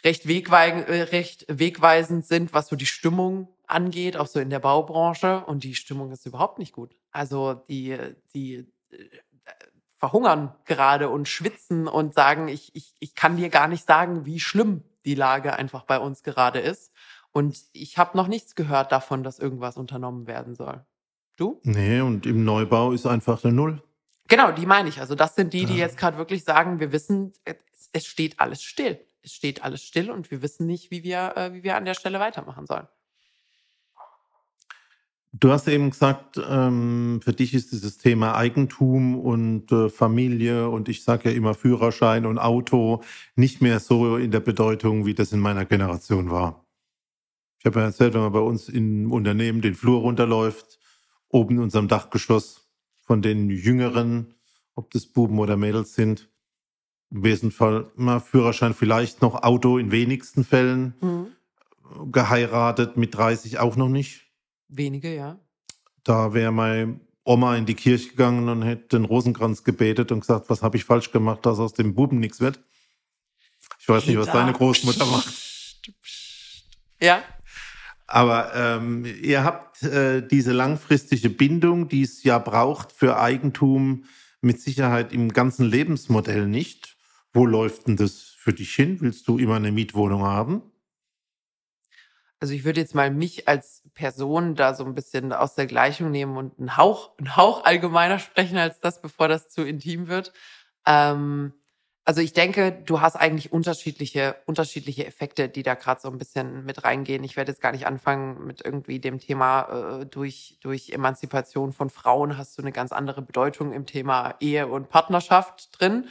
recht, wegweisend, äh, recht wegweisend sind, was so die Stimmung angeht, auch so in der Baubranche. Und die Stimmung ist überhaupt nicht gut. Also die, die äh, verhungern gerade und schwitzen und sagen, ich, ich, ich kann dir gar nicht sagen, wie schlimm die Lage einfach bei uns gerade ist. Und ich habe noch nichts gehört davon, dass irgendwas unternommen werden soll. Du? Nee, und im Neubau ist einfach eine Null. Genau, die meine ich. Also das sind die, die jetzt gerade wirklich sagen, wir wissen, es steht alles still. Es steht alles still und wir wissen nicht, wie wir, äh, wie wir an der Stelle weitermachen sollen. Du hast eben gesagt, ähm, für dich ist dieses Thema Eigentum und äh, Familie und ich sage ja immer Führerschein und Auto nicht mehr so in der Bedeutung, wie das in meiner Generation war. Ich habe ja erzählt, wenn man bei uns im Unternehmen den Flur runterläuft, oben in unserem Dachgeschoss von den Jüngeren, ob das Buben oder Mädels sind, im Wesentlichen mal Führerschein vielleicht noch Auto in wenigsten Fällen, mhm. geheiratet mit 30 auch noch nicht Wenige, ja. Da wäre meine Oma in die Kirche gegangen und hätte den Rosenkranz gebetet und gesagt, was habe ich falsch gemacht, dass aus dem Buben nichts wird. Ich weiß Peter. nicht, was deine Großmutter macht. Ja. Aber ähm, ihr habt äh, diese langfristige Bindung, die es ja braucht für Eigentum, mit Sicherheit im ganzen Lebensmodell nicht. Wo läuft denn das für dich hin? Willst du immer eine Mietwohnung haben? Also ich würde jetzt mal mich als Person da so ein bisschen aus der Gleichung nehmen und einen Hauch, einen Hauch allgemeiner sprechen als das, bevor das zu intim wird. Ähm, also ich denke, du hast eigentlich unterschiedliche, unterschiedliche Effekte, die da gerade so ein bisschen mit reingehen. Ich werde jetzt gar nicht anfangen mit irgendwie dem Thema äh, durch, durch Emanzipation von Frauen hast du eine ganz andere Bedeutung im Thema Ehe und Partnerschaft drin.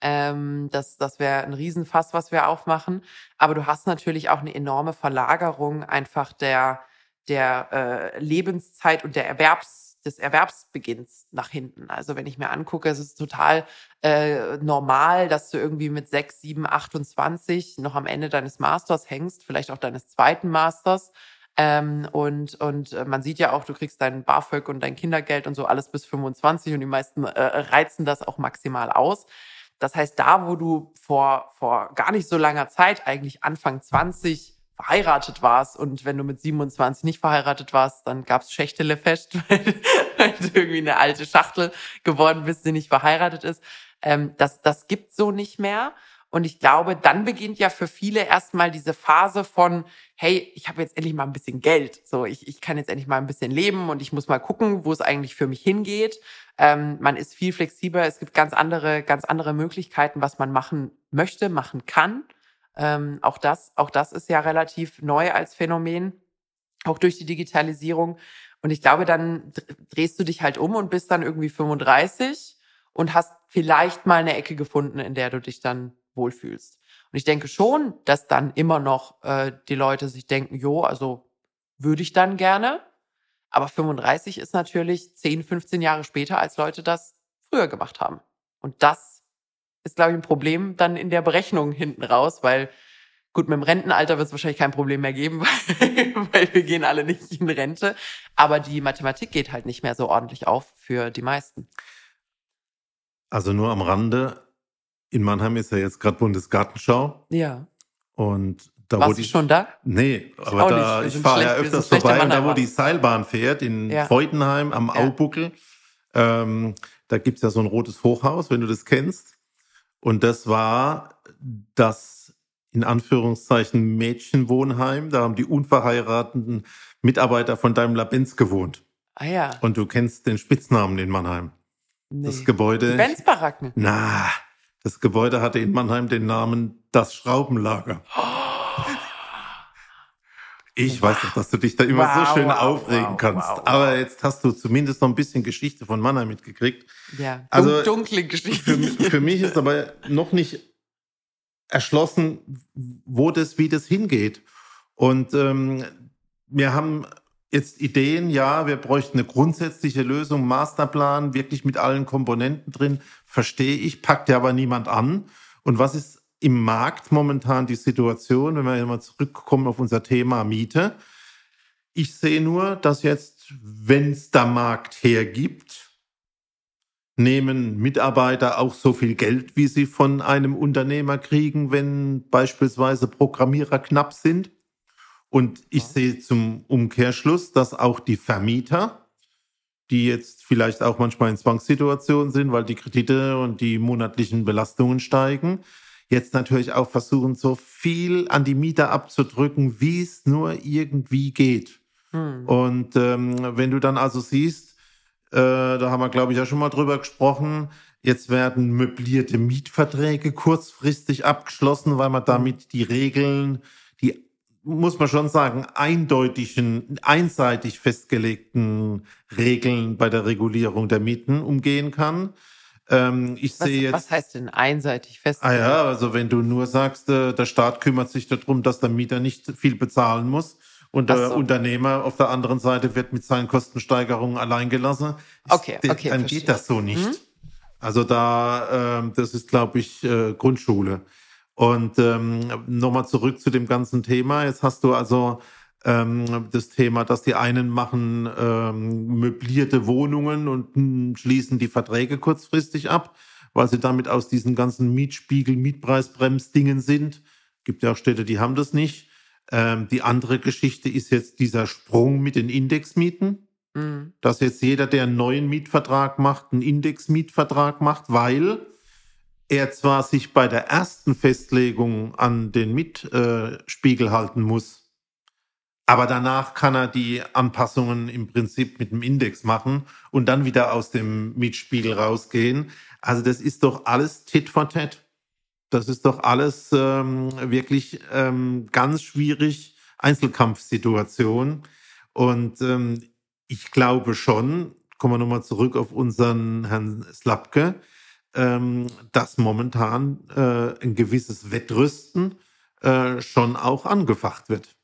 Ähm, das das wäre ein Riesenfass, was wir aufmachen. Aber du hast natürlich auch eine enorme Verlagerung einfach der, der äh, Lebenszeit und der Erwerbs des Erwerbsbeginns nach hinten. Also wenn ich mir angucke, es ist total äh, normal, dass du irgendwie mit 6, 7, 28 noch am Ende deines Masters hängst, vielleicht auch deines zweiten Masters. Ähm, und, und äh, man sieht ja auch, du kriegst dein BAföG und dein Kindergeld und so alles bis 25 und die meisten äh, reizen das auch maximal aus. Das heißt, da, wo du vor, vor gar nicht so langer Zeit, eigentlich Anfang 20, verheiratet warst und wenn du mit 27 nicht verheiratet warst, dann gab's Schächtelefest, [LAUGHS] weil du irgendwie eine alte Schachtel geworden bist, die nicht verheiratet ist. Ähm, das, das gibt so nicht mehr. Und ich glaube, dann beginnt ja für viele erstmal diese Phase von, hey, ich habe jetzt endlich mal ein bisschen Geld. So, ich, ich kann jetzt endlich mal ein bisschen leben und ich muss mal gucken, wo es eigentlich für mich hingeht. Ähm, man ist viel flexibler. Es gibt ganz andere, ganz andere Möglichkeiten, was man machen möchte, machen kann. Ähm, auch das, auch das ist ja relativ neu als Phänomen, auch durch die Digitalisierung. Und ich glaube, dann drehst du dich halt um und bist dann irgendwie 35 und hast vielleicht mal eine Ecke gefunden, in der du dich dann wohlfühlst. Und ich denke schon, dass dann immer noch äh, die Leute sich denken, jo, also würde ich dann gerne. Aber 35 ist natürlich 10, 15 Jahre später, als Leute das früher gemacht haben. Und das ist, glaube ich, ein Problem dann in der Berechnung hinten raus, weil gut, mit dem Rentenalter wird es wahrscheinlich kein Problem mehr geben, weil, [LAUGHS] weil wir gehen alle nicht in Rente. Aber die Mathematik geht halt nicht mehr so ordentlich auf für die meisten. Also nur am Rande, in Mannheim ist ja jetzt gerade Bundesgartenschau. Ja. Und da Warst du schon da? Nee, aber da, ich fahre ja öfters vorbei und da, wo die Seilbahn fährt, in ja. Freudenheim am ja. Aubuckel, ähm, da gibt's ja so ein rotes Hochhaus, wenn du das kennst. Und das war das in Anführungszeichen Mädchenwohnheim. Da haben die unverheirateten Mitarbeiter von Daimler-Benz gewohnt. Ah ja. Und du kennst den Spitznamen in Mannheim. Nee. Das Gebäude. Benz-Baracken. Na, das Gebäude hatte in Mannheim den Namen Das Schraubenlager. Ich wow. weiß doch, dass du dich da immer wow, so schön wow, aufregen kannst. Aber jetzt hast du zumindest noch ein bisschen Geschichte von Mannheim mitgekriegt. Ja, also dunkle Geschichte. Für, für mich ist aber noch nicht erschlossen, wo das, wie das hingeht. Und ähm, wir haben Jetzt Ideen, ja, wir bräuchten eine grundsätzliche Lösung, Masterplan, wirklich mit allen Komponenten drin, verstehe ich, packt ja aber niemand an. Und was ist im Markt momentan die Situation, wenn wir mal zurückkommen auf unser Thema Miete? Ich sehe nur, dass jetzt, wenn es der Markt hergibt, nehmen Mitarbeiter auch so viel Geld, wie sie von einem Unternehmer kriegen, wenn beispielsweise Programmierer knapp sind. Und ich sehe zum Umkehrschluss, dass auch die Vermieter, die jetzt vielleicht auch manchmal in Zwangssituationen sind, weil die Kredite und die monatlichen Belastungen steigen, jetzt natürlich auch versuchen, so viel an die Mieter abzudrücken, wie es nur irgendwie geht. Hm. Und ähm, wenn du dann also siehst, äh, da haben wir, glaube ich, ja schon mal drüber gesprochen, jetzt werden möblierte Mietverträge kurzfristig abgeschlossen, weil man hm. damit die Regeln, die muss man schon sagen, eindeutigen, einseitig festgelegten Regeln bei der Regulierung der Mieten umgehen kann. Ähm, ich was, sehe jetzt, was heißt denn einseitig festgelegt? Ah ja, also wenn du nur sagst, äh, der Staat kümmert sich darum, dass der Mieter nicht viel bezahlen muss und der so. Unternehmer auf der anderen Seite wird mit seinen Kostensteigerungen alleingelassen, okay, okay, dann geht das so nicht. Mhm. Also da, äh, das ist, glaube ich, äh, Grundschule. Und ähm, nochmal zurück zu dem ganzen Thema. Jetzt hast du also ähm, das Thema, dass die einen machen ähm, möblierte Wohnungen und hm, schließen die Verträge kurzfristig ab, weil sie damit aus diesen ganzen Mietspiegel, Mietpreisbremsdingen sind. Gibt ja auch Städte, die haben das nicht. Ähm, die andere Geschichte ist jetzt dieser Sprung mit den Indexmieten. Mhm. Dass jetzt jeder, der einen neuen Mietvertrag macht, einen Indexmietvertrag macht, weil er zwar sich bei der ersten Festlegung an den Mietspiegel halten muss, aber danach kann er die Anpassungen im Prinzip mit dem Index machen und dann wieder aus dem Mietspiegel rausgehen. Also das ist doch alles Tit for Tat. Das ist doch alles ähm, wirklich ähm, ganz schwierig, Einzelkampfsituation. Und ähm, ich glaube schon, kommen wir nochmal zurück auf unseren Herrn Slapke, ähm, dass momentan äh, ein gewisses Wettrüsten äh, schon auch angefacht wird.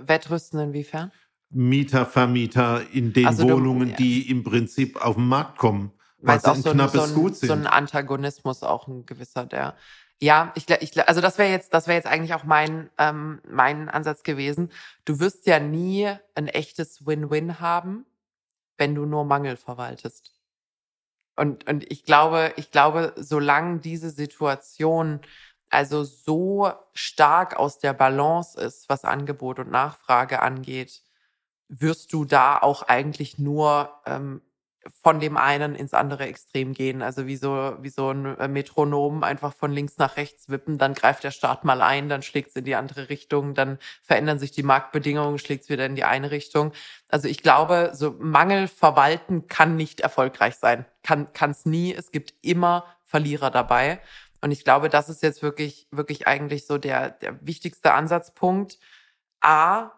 Wettrüsten inwiefern? Mieter, Vermieter in den also Wohnungen, du, ja. die im Prinzip auf den Markt kommen. Weil es auch so, ein, so, ein, so ein Antagonismus auch ein gewisser, der ja, ich, ich also das wäre jetzt, das wäre jetzt eigentlich auch mein ähm, mein Ansatz gewesen. Du wirst ja nie ein echtes Win-Win haben, wenn du nur Mangel verwaltest. Und, und ich glaube, ich glaube, solange diese Situation also so stark aus der Balance ist, was Angebot und Nachfrage angeht, wirst du da auch eigentlich nur ähm, von dem einen ins andere Extrem gehen. Also wie so, wie so ein äh, Metronom einfach von links nach rechts wippen, dann greift der Start mal ein, dann schlägt es in die andere Richtung, dann verändern sich die Marktbedingungen, schlägt es wieder in die eine Richtung. Also ich glaube, so Mangel verwalten kann nicht erfolgreich sein. Kann es nie. Es gibt immer Verlierer dabei. Und ich glaube, das ist jetzt wirklich, wirklich eigentlich so der, der wichtigste Ansatzpunkt. A,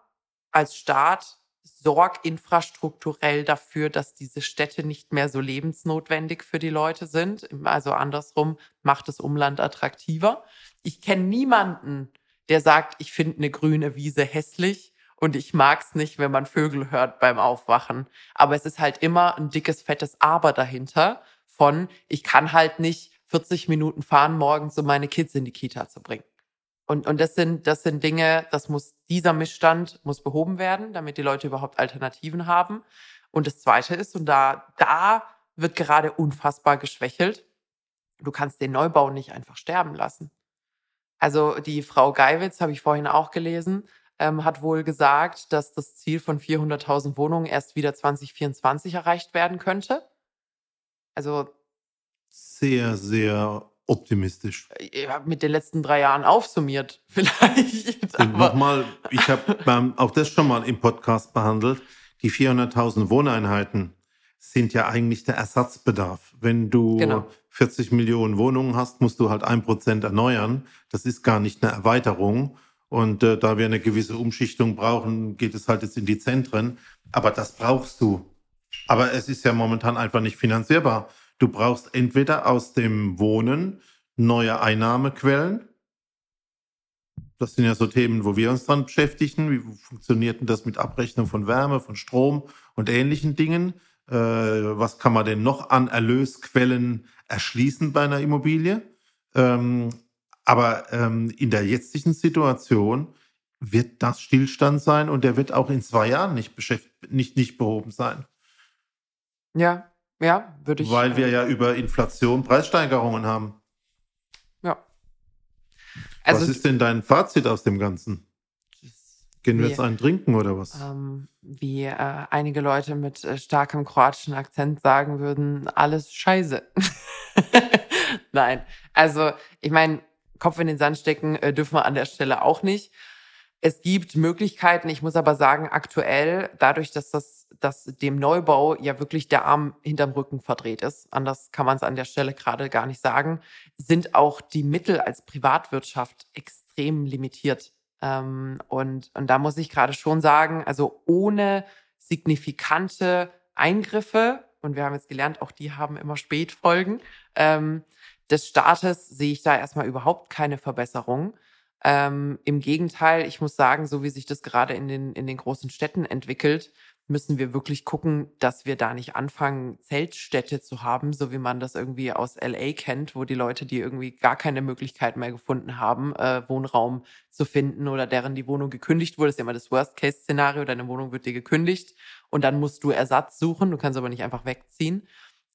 als Staat sorg infrastrukturell dafür, dass diese Städte nicht mehr so lebensnotwendig für die Leute sind. Also andersrum macht das Umland attraktiver. Ich kenne niemanden, der sagt, ich finde eine grüne Wiese hässlich und ich mag's nicht, wenn man Vögel hört beim Aufwachen. Aber es ist halt immer ein dickes, fettes Aber dahinter von, ich kann halt nicht 40 Minuten fahren morgens, um meine Kids in die Kita zu bringen. Und, und das sind, das sind Dinge, das muss, dieser Missstand muss behoben werden, damit die Leute überhaupt Alternativen haben. Und das zweite ist, und da, da wird gerade unfassbar geschwächelt, du kannst den Neubau nicht einfach sterben lassen. Also die Frau Geiwitz, habe ich vorhin auch gelesen, ähm, hat wohl gesagt, dass das Ziel von 400.000 Wohnungen erst wieder 2024 erreicht werden könnte. Also sehr, sehr optimistisch. Ich habe mit den letzten drei Jahren aufsummiert, [LAUGHS] vielleicht. Nochmal, ich habe [LAUGHS] auch das schon mal im Podcast behandelt. Die 400.000 Wohneinheiten sind ja eigentlich der Ersatzbedarf. Wenn du genau. 40 Millionen Wohnungen hast, musst du halt ein Prozent erneuern. Das ist gar nicht eine Erweiterung. Und äh, da wir eine gewisse Umschichtung brauchen, geht es halt jetzt in die Zentren. Aber das brauchst du. Aber es ist ja momentan einfach nicht finanzierbar. Du brauchst entweder aus dem Wohnen neue Einnahmequellen das sind ja so Themen, wo wir uns dran beschäftigen. Wie funktioniert denn das mit Abrechnung von Wärme, von Strom und ähnlichen Dingen? Äh, was kann man denn noch an Erlösquellen erschließen bei einer Immobilie? Ähm, aber ähm, in der jetzigen Situation wird das Stillstand sein und der wird auch in zwei Jahren nicht, nicht, nicht behoben sein. Ja, ja, würde ich. Weil wir äh, ja über Inflation Preissteigerungen haben. Ja. Also, was ist denn dein Fazit aus dem Ganzen? Gehen wir jetzt einen trinken oder was? Ähm, wie äh, einige Leute mit äh, starkem kroatischen Akzent sagen würden, alles scheiße. [LAUGHS] Nein, also ich meine, Kopf in den Sand stecken äh, dürfen wir an der Stelle auch nicht. Es gibt Möglichkeiten. Ich muss aber sagen, aktuell, dadurch, dass das, dass dem Neubau ja wirklich der Arm hinterm Rücken verdreht ist, anders kann man es an der Stelle gerade gar nicht sagen, sind auch die Mittel als Privatwirtschaft extrem limitiert. Ähm, und, und da muss ich gerade schon sagen, also ohne signifikante Eingriffe, und wir haben jetzt gelernt, auch die haben immer Spätfolgen, ähm, des Staates sehe ich da erstmal überhaupt keine Verbesserung. Ähm, Im Gegenteil, ich muss sagen, so wie sich das gerade in den, in den großen Städten entwickelt, müssen wir wirklich gucken, dass wir da nicht anfangen, Zeltstädte zu haben, so wie man das irgendwie aus LA kennt, wo die Leute, die irgendwie gar keine Möglichkeit mehr gefunden haben, äh, Wohnraum zu finden oder deren die Wohnung gekündigt wurde, das ist ja immer das Worst-Case-Szenario, deine Wohnung wird dir gekündigt und dann musst du Ersatz suchen, du kannst aber nicht einfach wegziehen,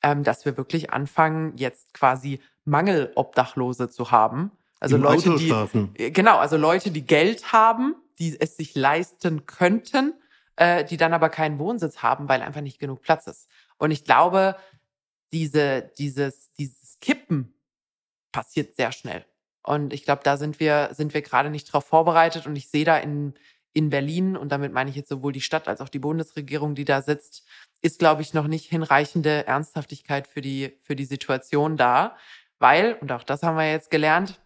ähm, dass wir wirklich anfangen, jetzt quasi Mangelobdachlose zu haben also Im Leute, Auto die schlafen. Äh, genau, also Leute, die Geld haben, die es sich leisten könnten, äh, die dann aber keinen Wohnsitz haben, weil einfach nicht genug Platz ist. Und ich glaube, diese, dieses, dieses Kippen passiert sehr schnell. Und ich glaube, da sind wir, sind wir gerade nicht drauf vorbereitet. Und ich sehe da in, in Berlin, und damit meine ich jetzt sowohl die Stadt als auch die Bundesregierung, die da sitzt, ist, glaube ich, noch nicht hinreichende Ernsthaftigkeit für die, für die Situation da. Weil, und auch das haben wir jetzt gelernt,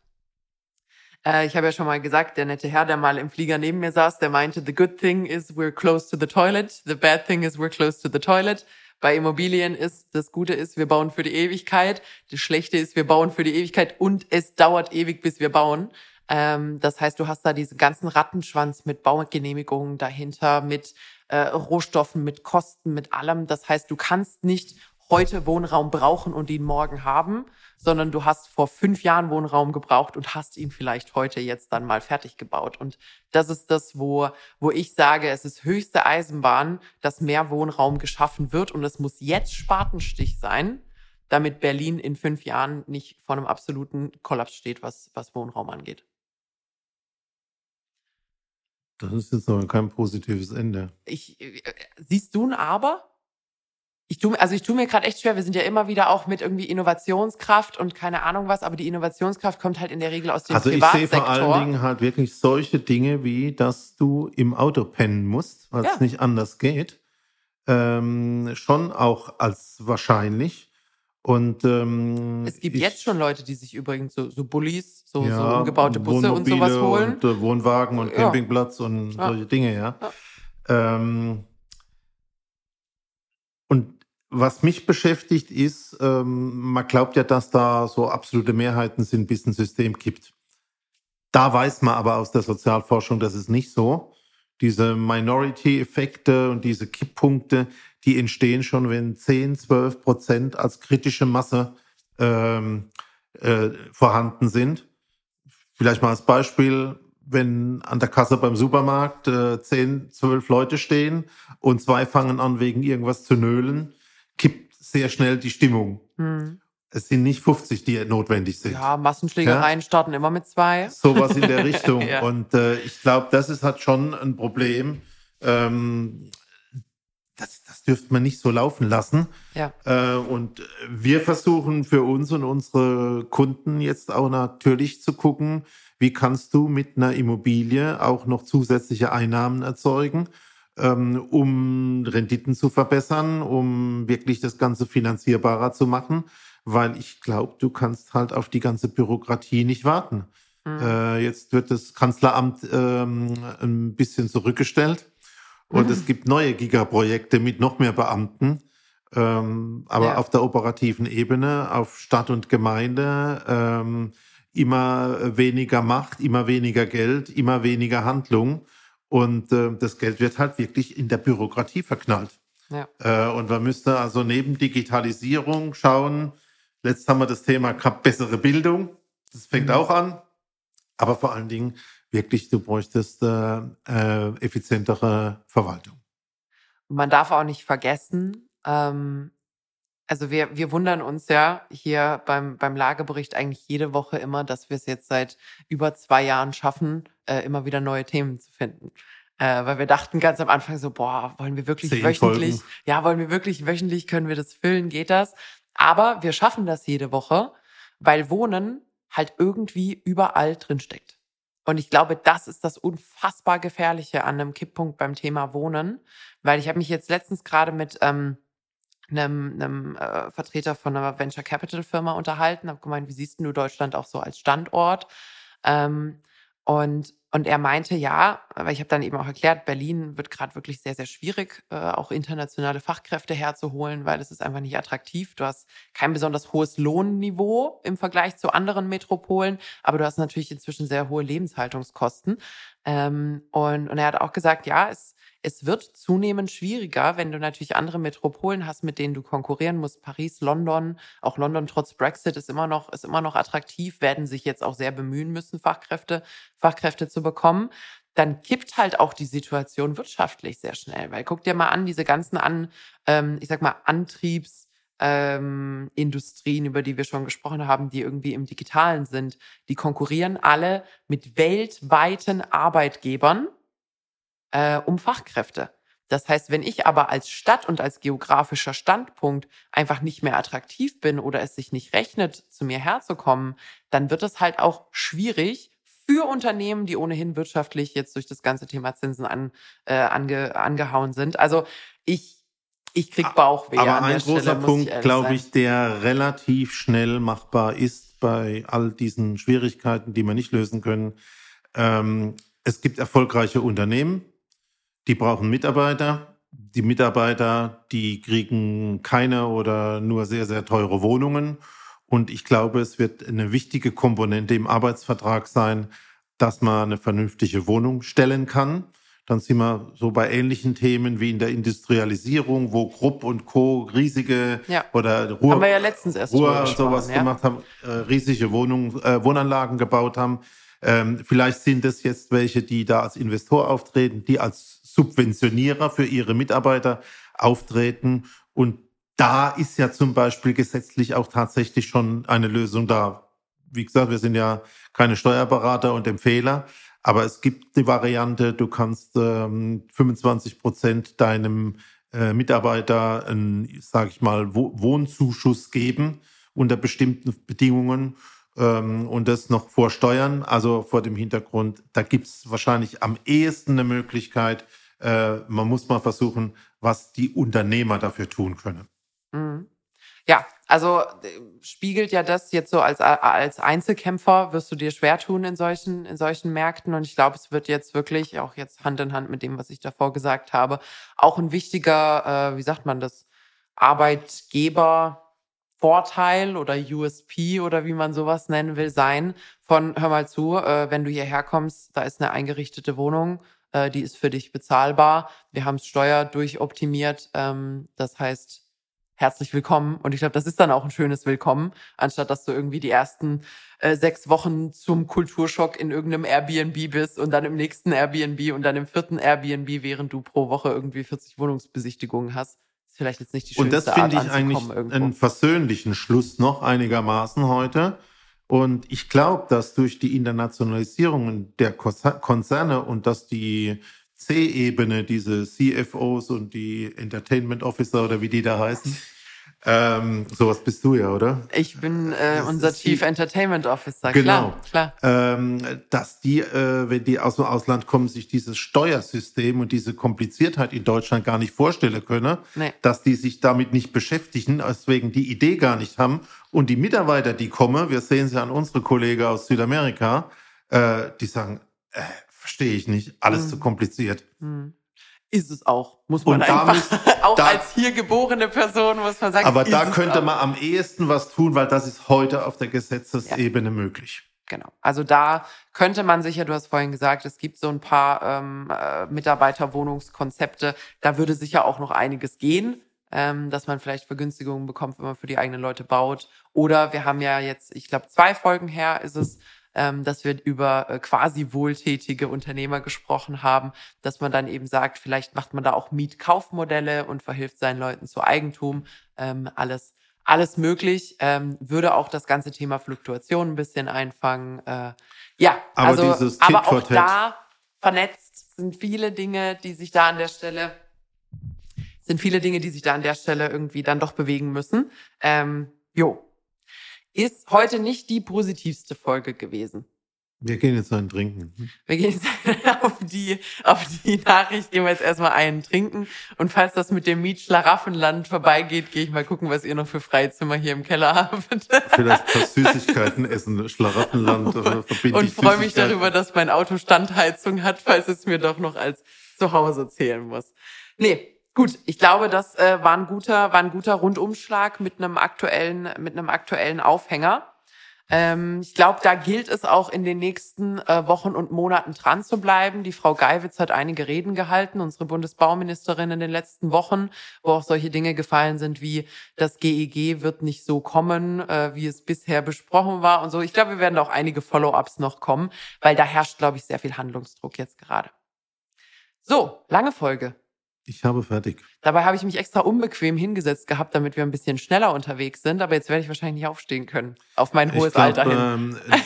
äh, ich habe ja schon mal gesagt, der nette Herr, der mal im Flieger neben mir saß, der meinte, the good thing is we're close to the toilet, the bad thing is we're close to the toilet. Bei Immobilien ist das Gute ist, wir bauen für die Ewigkeit. Das Schlechte ist, wir bauen für die Ewigkeit und es dauert ewig, bis wir bauen. Ähm, das heißt, du hast da diesen ganzen Rattenschwanz mit Baugenehmigungen dahinter, mit äh, Rohstoffen, mit Kosten, mit allem. Das heißt, du kannst nicht heute Wohnraum brauchen und ihn morgen haben, sondern du hast vor fünf Jahren Wohnraum gebraucht und hast ihn vielleicht heute jetzt dann mal fertig gebaut. Und das ist das, wo, wo ich sage, es ist höchste Eisenbahn, dass mehr Wohnraum geschaffen wird und es muss jetzt Spatenstich sein, damit Berlin in fünf Jahren nicht vor einem absoluten Kollaps steht, was, was Wohnraum angeht. Das ist jetzt aber kein positives Ende. Ich, äh, siehst du ein Aber? Ich tue, also ich tue mir gerade echt schwer. Wir sind ja immer wieder auch mit irgendwie Innovationskraft und keine Ahnung was, aber die Innovationskraft kommt halt in der Regel aus dem also Privatsektor. Also ich sehe vor allen Dingen halt wirklich solche Dinge wie, dass du im Auto pennen musst, weil ja. es nicht anders geht, ähm, schon auch als wahrscheinlich. Und ähm, es gibt ich, jetzt schon Leute, die sich übrigens so, so Bullies, so, ja, so umgebaute Busse und sowas holen. Und äh, Wohnwagen und Campingplatz und solche Dinge, ja. Ähm, was mich beschäftigt ist, ähm, man glaubt ja, dass da so absolute Mehrheiten sind, bis ein System kippt. Da weiß man aber aus der Sozialforschung, das ist nicht so. Diese Minority-Effekte und diese Kipppunkte, die entstehen schon, wenn 10, 12 Prozent als kritische Masse ähm, äh, vorhanden sind. Vielleicht mal als Beispiel, wenn an der Kasse beim Supermarkt äh, 10, 12 Leute stehen und zwei fangen an, wegen irgendwas zu nölen, sehr schnell die Stimmung. Hm. Es sind nicht 50, die notwendig sind. Ja, Massenschlägereien ja? starten immer mit zwei. Sowas in der [LAUGHS] Richtung. ja. Und äh, ich glaube, das ist halt schon ein Problem. Ähm, das, das dürfte man nicht so laufen lassen. Ja. Äh, und wir versuchen für uns und unsere Kunden jetzt auch natürlich zu gucken, wie kannst du mit einer Immobilie auch noch zusätzliche Einnahmen erzeugen ähm, um Renditen zu verbessern, um wirklich das Ganze finanzierbarer zu machen, weil ich glaube, du kannst halt auf die ganze Bürokratie nicht warten. Mhm. Äh, jetzt wird das Kanzleramt ähm, ein bisschen zurückgestellt und mhm. es gibt neue Gigaprojekte mit noch mehr Beamten. Ähm, aber ja. auf der operativen Ebene, auf Stadt und Gemeinde, ähm, immer weniger Macht, immer weniger Geld, immer weniger Handlung. Und äh, das Geld wird halt wirklich in der Bürokratie verknallt. Ja. Äh, und man müsste also neben Digitalisierung schauen, letzt haben wir das Thema bessere Bildung. Das fängt mhm. auch an. Aber vor allen Dingen wirklich, du bräuchtest äh, äh, effizientere Verwaltung. Man darf auch nicht vergessen, ähm, also wir, wir wundern uns ja hier beim, beim Lagebericht eigentlich jede Woche immer, dass wir es jetzt seit über zwei Jahren schaffen, äh, immer wieder neue Themen zu finden. Äh, weil wir dachten ganz am Anfang so, boah, wollen wir wirklich Zehn wöchentlich, Folgen. ja, wollen wir wirklich wöchentlich, können wir das füllen, geht das? Aber wir schaffen das jede Woche, weil Wohnen halt irgendwie überall drinsteckt. Und ich glaube, das ist das unfassbar Gefährliche an einem Kipppunkt beim Thema Wohnen, weil ich habe mich jetzt letztens gerade mit ähm, einem, einem äh, Vertreter von einer Venture Capital Firma unterhalten, habe gemeint, wie siehst du Deutschland auch so als Standort? Ähm, und, und er meinte, ja, aber ich habe dann eben auch erklärt, Berlin wird gerade wirklich sehr, sehr schwierig, äh, auch internationale Fachkräfte herzuholen, weil es ist einfach nicht attraktiv. Du hast kein besonders hohes Lohnniveau im Vergleich zu anderen Metropolen, aber du hast natürlich inzwischen sehr hohe Lebenshaltungskosten. Ähm, und, und er hat auch gesagt, ja, es es wird zunehmend schwieriger, wenn du natürlich andere Metropolen hast, mit denen du konkurrieren musst. Paris, London, auch London trotz Brexit ist immer noch, ist immer noch attraktiv, werden sich jetzt auch sehr bemühen müssen, Fachkräfte, Fachkräfte zu bekommen. Dann kippt halt auch die Situation wirtschaftlich sehr schnell, weil guck dir mal an, diese ganzen an, ähm, ich sag mal, Antriebs, ähm, Industrien, über die wir schon gesprochen haben, die irgendwie im Digitalen sind, die konkurrieren alle mit weltweiten Arbeitgebern äh, um Fachkräfte. Das heißt, wenn ich aber als Stadt und als geografischer Standpunkt einfach nicht mehr attraktiv bin oder es sich nicht rechnet, zu mir herzukommen, dann wird es halt auch schwierig für Unternehmen, die ohnehin wirtschaftlich jetzt durch das ganze Thema Zinsen an, äh, ange, angehauen sind. Also ich ich krieg Bauchweh. Aber ein großer Stelle, Punkt, glaube ich, der relativ schnell machbar ist bei all diesen Schwierigkeiten, die wir nicht lösen können. Ähm, es gibt erfolgreiche Unternehmen, die brauchen Mitarbeiter. Die Mitarbeiter, die kriegen keine oder nur sehr, sehr teure Wohnungen. Und ich glaube, es wird eine wichtige Komponente im Arbeitsvertrag sein, dass man eine vernünftige Wohnung stellen kann. Dann sind wir so bei ähnlichen Themen wie in der Industrialisierung, wo Grupp und Co. riesige ja. oder Ruhr, haben wir ja letztens erst Ruhr und sowas ja? gemacht haben, äh, riesige Wohnungen, äh, Wohnanlagen gebaut haben. Ähm, vielleicht sind es jetzt welche, die da als Investor auftreten, die als Subventionierer für ihre Mitarbeiter auftreten. Und da ist ja zum Beispiel gesetzlich auch tatsächlich schon eine Lösung da. Wie gesagt, wir sind ja keine Steuerberater und Empfehler, aber es gibt die Variante, du kannst ähm, 25 Prozent deinem äh, Mitarbeiter einen, sage ich mal, Wohnzuschuss geben unter bestimmten Bedingungen ähm, und das noch vor Steuern. Also vor dem Hintergrund, da gibt es wahrscheinlich am ehesten eine Möglichkeit, äh, man muss mal versuchen, was die Unternehmer dafür tun können. Mhm. Ja, also äh, spiegelt ja das jetzt so als, als Einzelkämpfer wirst du dir schwer tun in solchen, in solchen Märkten. Und ich glaube, es wird jetzt wirklich, auch jetzt Hand in Hand mit dem, was ich davor gesagt habe, auch ein wichtiger, äh, wie sagt man das, Arbeitgeber, Vorteil oder USP oder wie man sowas nennen will, sein von, hör mal zu, äh, wenn du hierher kommst, da ist eine eingerichtete Wohnung, äh, die ist für dich bezahlbar. Wir haben es Steuer durchoptimiert. Ähm, das heißt, herzlich willkommen. Und ich glaube, das ist dann auch ein schönes Willkommen, anstatt dass du irgendwie die ersten äh, sechs Wochen zum Kulturschock in irgendeinem Airbnb bist und dann im nächsten Airbnb und dann im vierten Airbnb, während du pro Woche irgendwie 40 Wohnungsbesichtigungen hast. Ist vielleicht jetzt nicht die schönste Und das finde ich eigentlich irgendwo. einen versöhnlichen Schluss noch einigermaßen heute. Und ich glaube, dass durch die Internationalisierung der Konzerne und dass die C-Ebene, diese CFOs und die Entertainment Officer oder wie die da heißen, ähm, sowas bist du ja, oder? Ich bin äh, unser Chief Entertainment Officer, genau, klar. klar. Ähm, dass die, äh, wenn die aus dem Ausland kommen, sich dieses Steuersystem und diese Kompliziertheit in Deutschland gar nicht vorstellen können, nee. dass die sich damit nicht beschäftigen, deswegen die Idee gar nicht haben. Und die Mitarbeiter, die kommen, wir sehen sie an unsere Kollegen aus Südamerika, äh, die sagen, äh, verstehe ich nicht, alles mhm. zu kompliziert. Mhm ist es auch, muss man und einfach, damit, [LAUGHS] auch da, als hier geborene Person muss man sagen. Aber da könnte man am ehesten was tun, weil das ist heute auf der Gesetzesebene ja. möglich. Genau. Also da könnte man sicher, du hast vorhin gesagt, es gibt so ein paar ähm, äh, Mitarbeiterwohnungskonzepte. Da würde sicher auch noch einiges gehen, ähm, dass man vielleicht Vergünstigungen bekommt, wenn man für die eigenen Leute baut. Oder wir haben ja jetzt, ich glaube, zwei Folgen her ist es, ähm, dass wir über äh, quasi wohltätige Unternehmer gesprochen haben, dass man dann eben sagt, vielleicht macht man da auch Mietkaufmodelle und verhilft seinen Leuten zu Eigentum. Ähm, alles alles möglich, ähm, würde auch das ganze Thema Fluktuation ein bisschen einfangen. Äh, ja, aber also, dieses aber auch da vernetzt sind viele Dinge, die sich da an der Stelle sind viele Dinge, die sich da an der Stelle irgendwie dann doch bewegen müssen. Ähm, jo. Ist heute nicht die positivste Folge gewesen. Wir gehen jetzt einen trinken. Wir gehen jetzt [LAUGHS] auf die, auf die Nachricht, gehen wir jetzt erstmal einen trinken. Und falls das mit dem Mietschlaraffenland vorbeigeht, gehe ich mal gucken, was ihr noch für Freizimmer hier im Keller habt. Vielleicht ein paar [LAUGHS] Süßigkeiten essen, Schlaraffenland verbinde Und ich freue mich darüber, dass mein Auto Standheizung hat, falls es mir doch noch als Zuhause zählen muss. Nee, gut. Ich glaube, das äh, war ein guter, war ein guter Rundumschlag mit einem aktuellen, mit einem aktuellen Aufhänger. Ähm, ich glaube, da gilt es auch in den nächsten äh, Wochen und Monaten dran zu bleiben. Die Frau Geiwitz hat einige Reden gehalten, unsere Bundesbauministerin in den letzten Wochen, wo auch solche Dinge gefallen sind wie das GEG wird nicht so kommen, äh, wie es bisher besprochen war und so. Ich glaube, wir werden auch einige Follow-ups noch kommen, weil da herrscht, glaube ich, sehr viel Handlungsdruck jetzt gerade. So, lange Folge. Ich habe fertig. Dabei habe ich mich extra unbequem hingesetzt gehabt, damit wir ein bisschen schneller unterwegs sind. Aber jetzt werde ich wahrscheinlich nicht aufstehen können. Auf mein hohes glaub, Alter hin. ähm,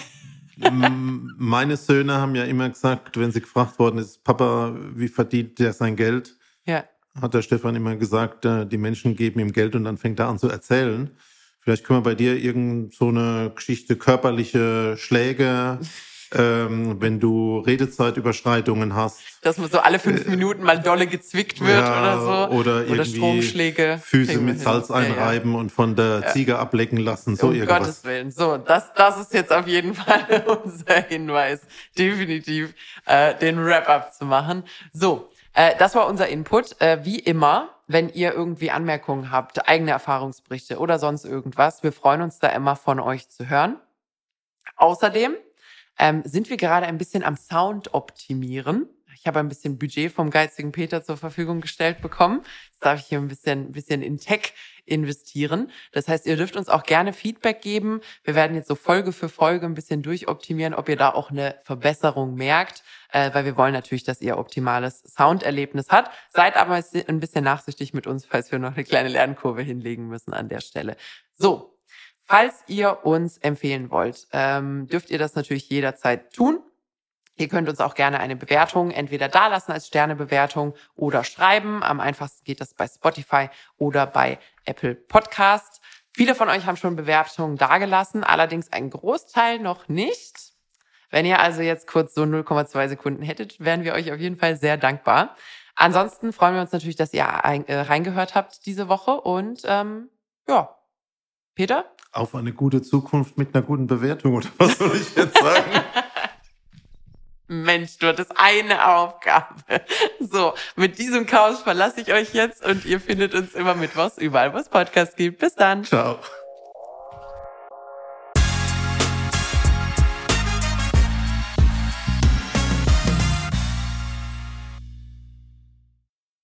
[LAUGHS] ähm, meine Söhne haben ja immer gesagt, wenn sie gefragt worden ist, Papa, wie verdient der sein Geld? Ja. Hat der Stefan immer gesagt, äh, die Menschen geben ihm Geld und dann fängt er an zu erzählen. Vielleicht können wir bei dir irgend so eine Geschichte körperliche Schläge, [LAUGHS] ähm, wenn du Redezeitüberschreitungen hast. Dass man so alle fünf Minuten mal dolle gezwickt wird Ja, oder so. Oder, Oder irgendwie Stromschläge. Füße mit hin. Salz Ja, ja. einreiben und von der Ziege ablecken lassen. So um irgendwas. Gottes Willen. So, das, das ist jetzt auf jeden [LAUGHS] Fall unser Hinweis, definitiv äh, den Wrap-up zu machen. So, äh, das war unser Input. Äh, wie immer, wenn ihr irgendwie Anmerkungen habt, eigene Erfahrungsberichte oder sonst irgendwas, wir freuen uns da immer von euch zu hören. Außerdem ähm, sind wir gerade ein bisschen am Sound optimieren. Ich habe ein bisschen Budget vom geizigen Peter zur Verfügung gestellt bekommen. Jetzt darf ich hier ein bisschen, ein bisschen in Tech investieren. Das heißt, ihr dürft uns auch gerne Feedback geben. Wir werden jetzt so Folge für Folge ein bisschen durchoptimieren, ob ihr da auch eine Verbesserung merkt, äh, weil wir wollen natürlich, dass ihr optimales Sounderlebnis habt. Seid aber ein bisschen nachsichtig mit uns, falls wir noch eine kleine Lernkurve hinlegen müssen an der Stelle. So, Falls ihr uns empfehlen wollt, ähm, dürft ihr das natürlich jederzeit tun. Ihr könnt uns auch gerne eine Bewertung entweder dalassen als Sternebewertung oder schreiben. Am einfachsten geht das bei Spotify oder bei Apple Podcast. Viele von euch haben schon Bewertungen dagelassen, allerdings ein Großteil noch nicht. Wenn ihr also jetzt kurz so 0,2 Sekunden hättet, wären wir euch auf jeden Fall sehr dankbar. Ansonsten freuen wir uns natürlich, dass ihr äh, reingehört habt diese Woche und ähm, ja, Peter? Auf eine gute Zukunft mit einer guten Bewertung, oder was soll ich jetzt sagen? [LAUGHS] Mensch, du hattest eine Aufgabe. So, mit diesem Chaos verlasse ich euch jetzt und ihr findet uns immer mittwochs überall, wo es Podcasts gibt. Bis dann. Ciao.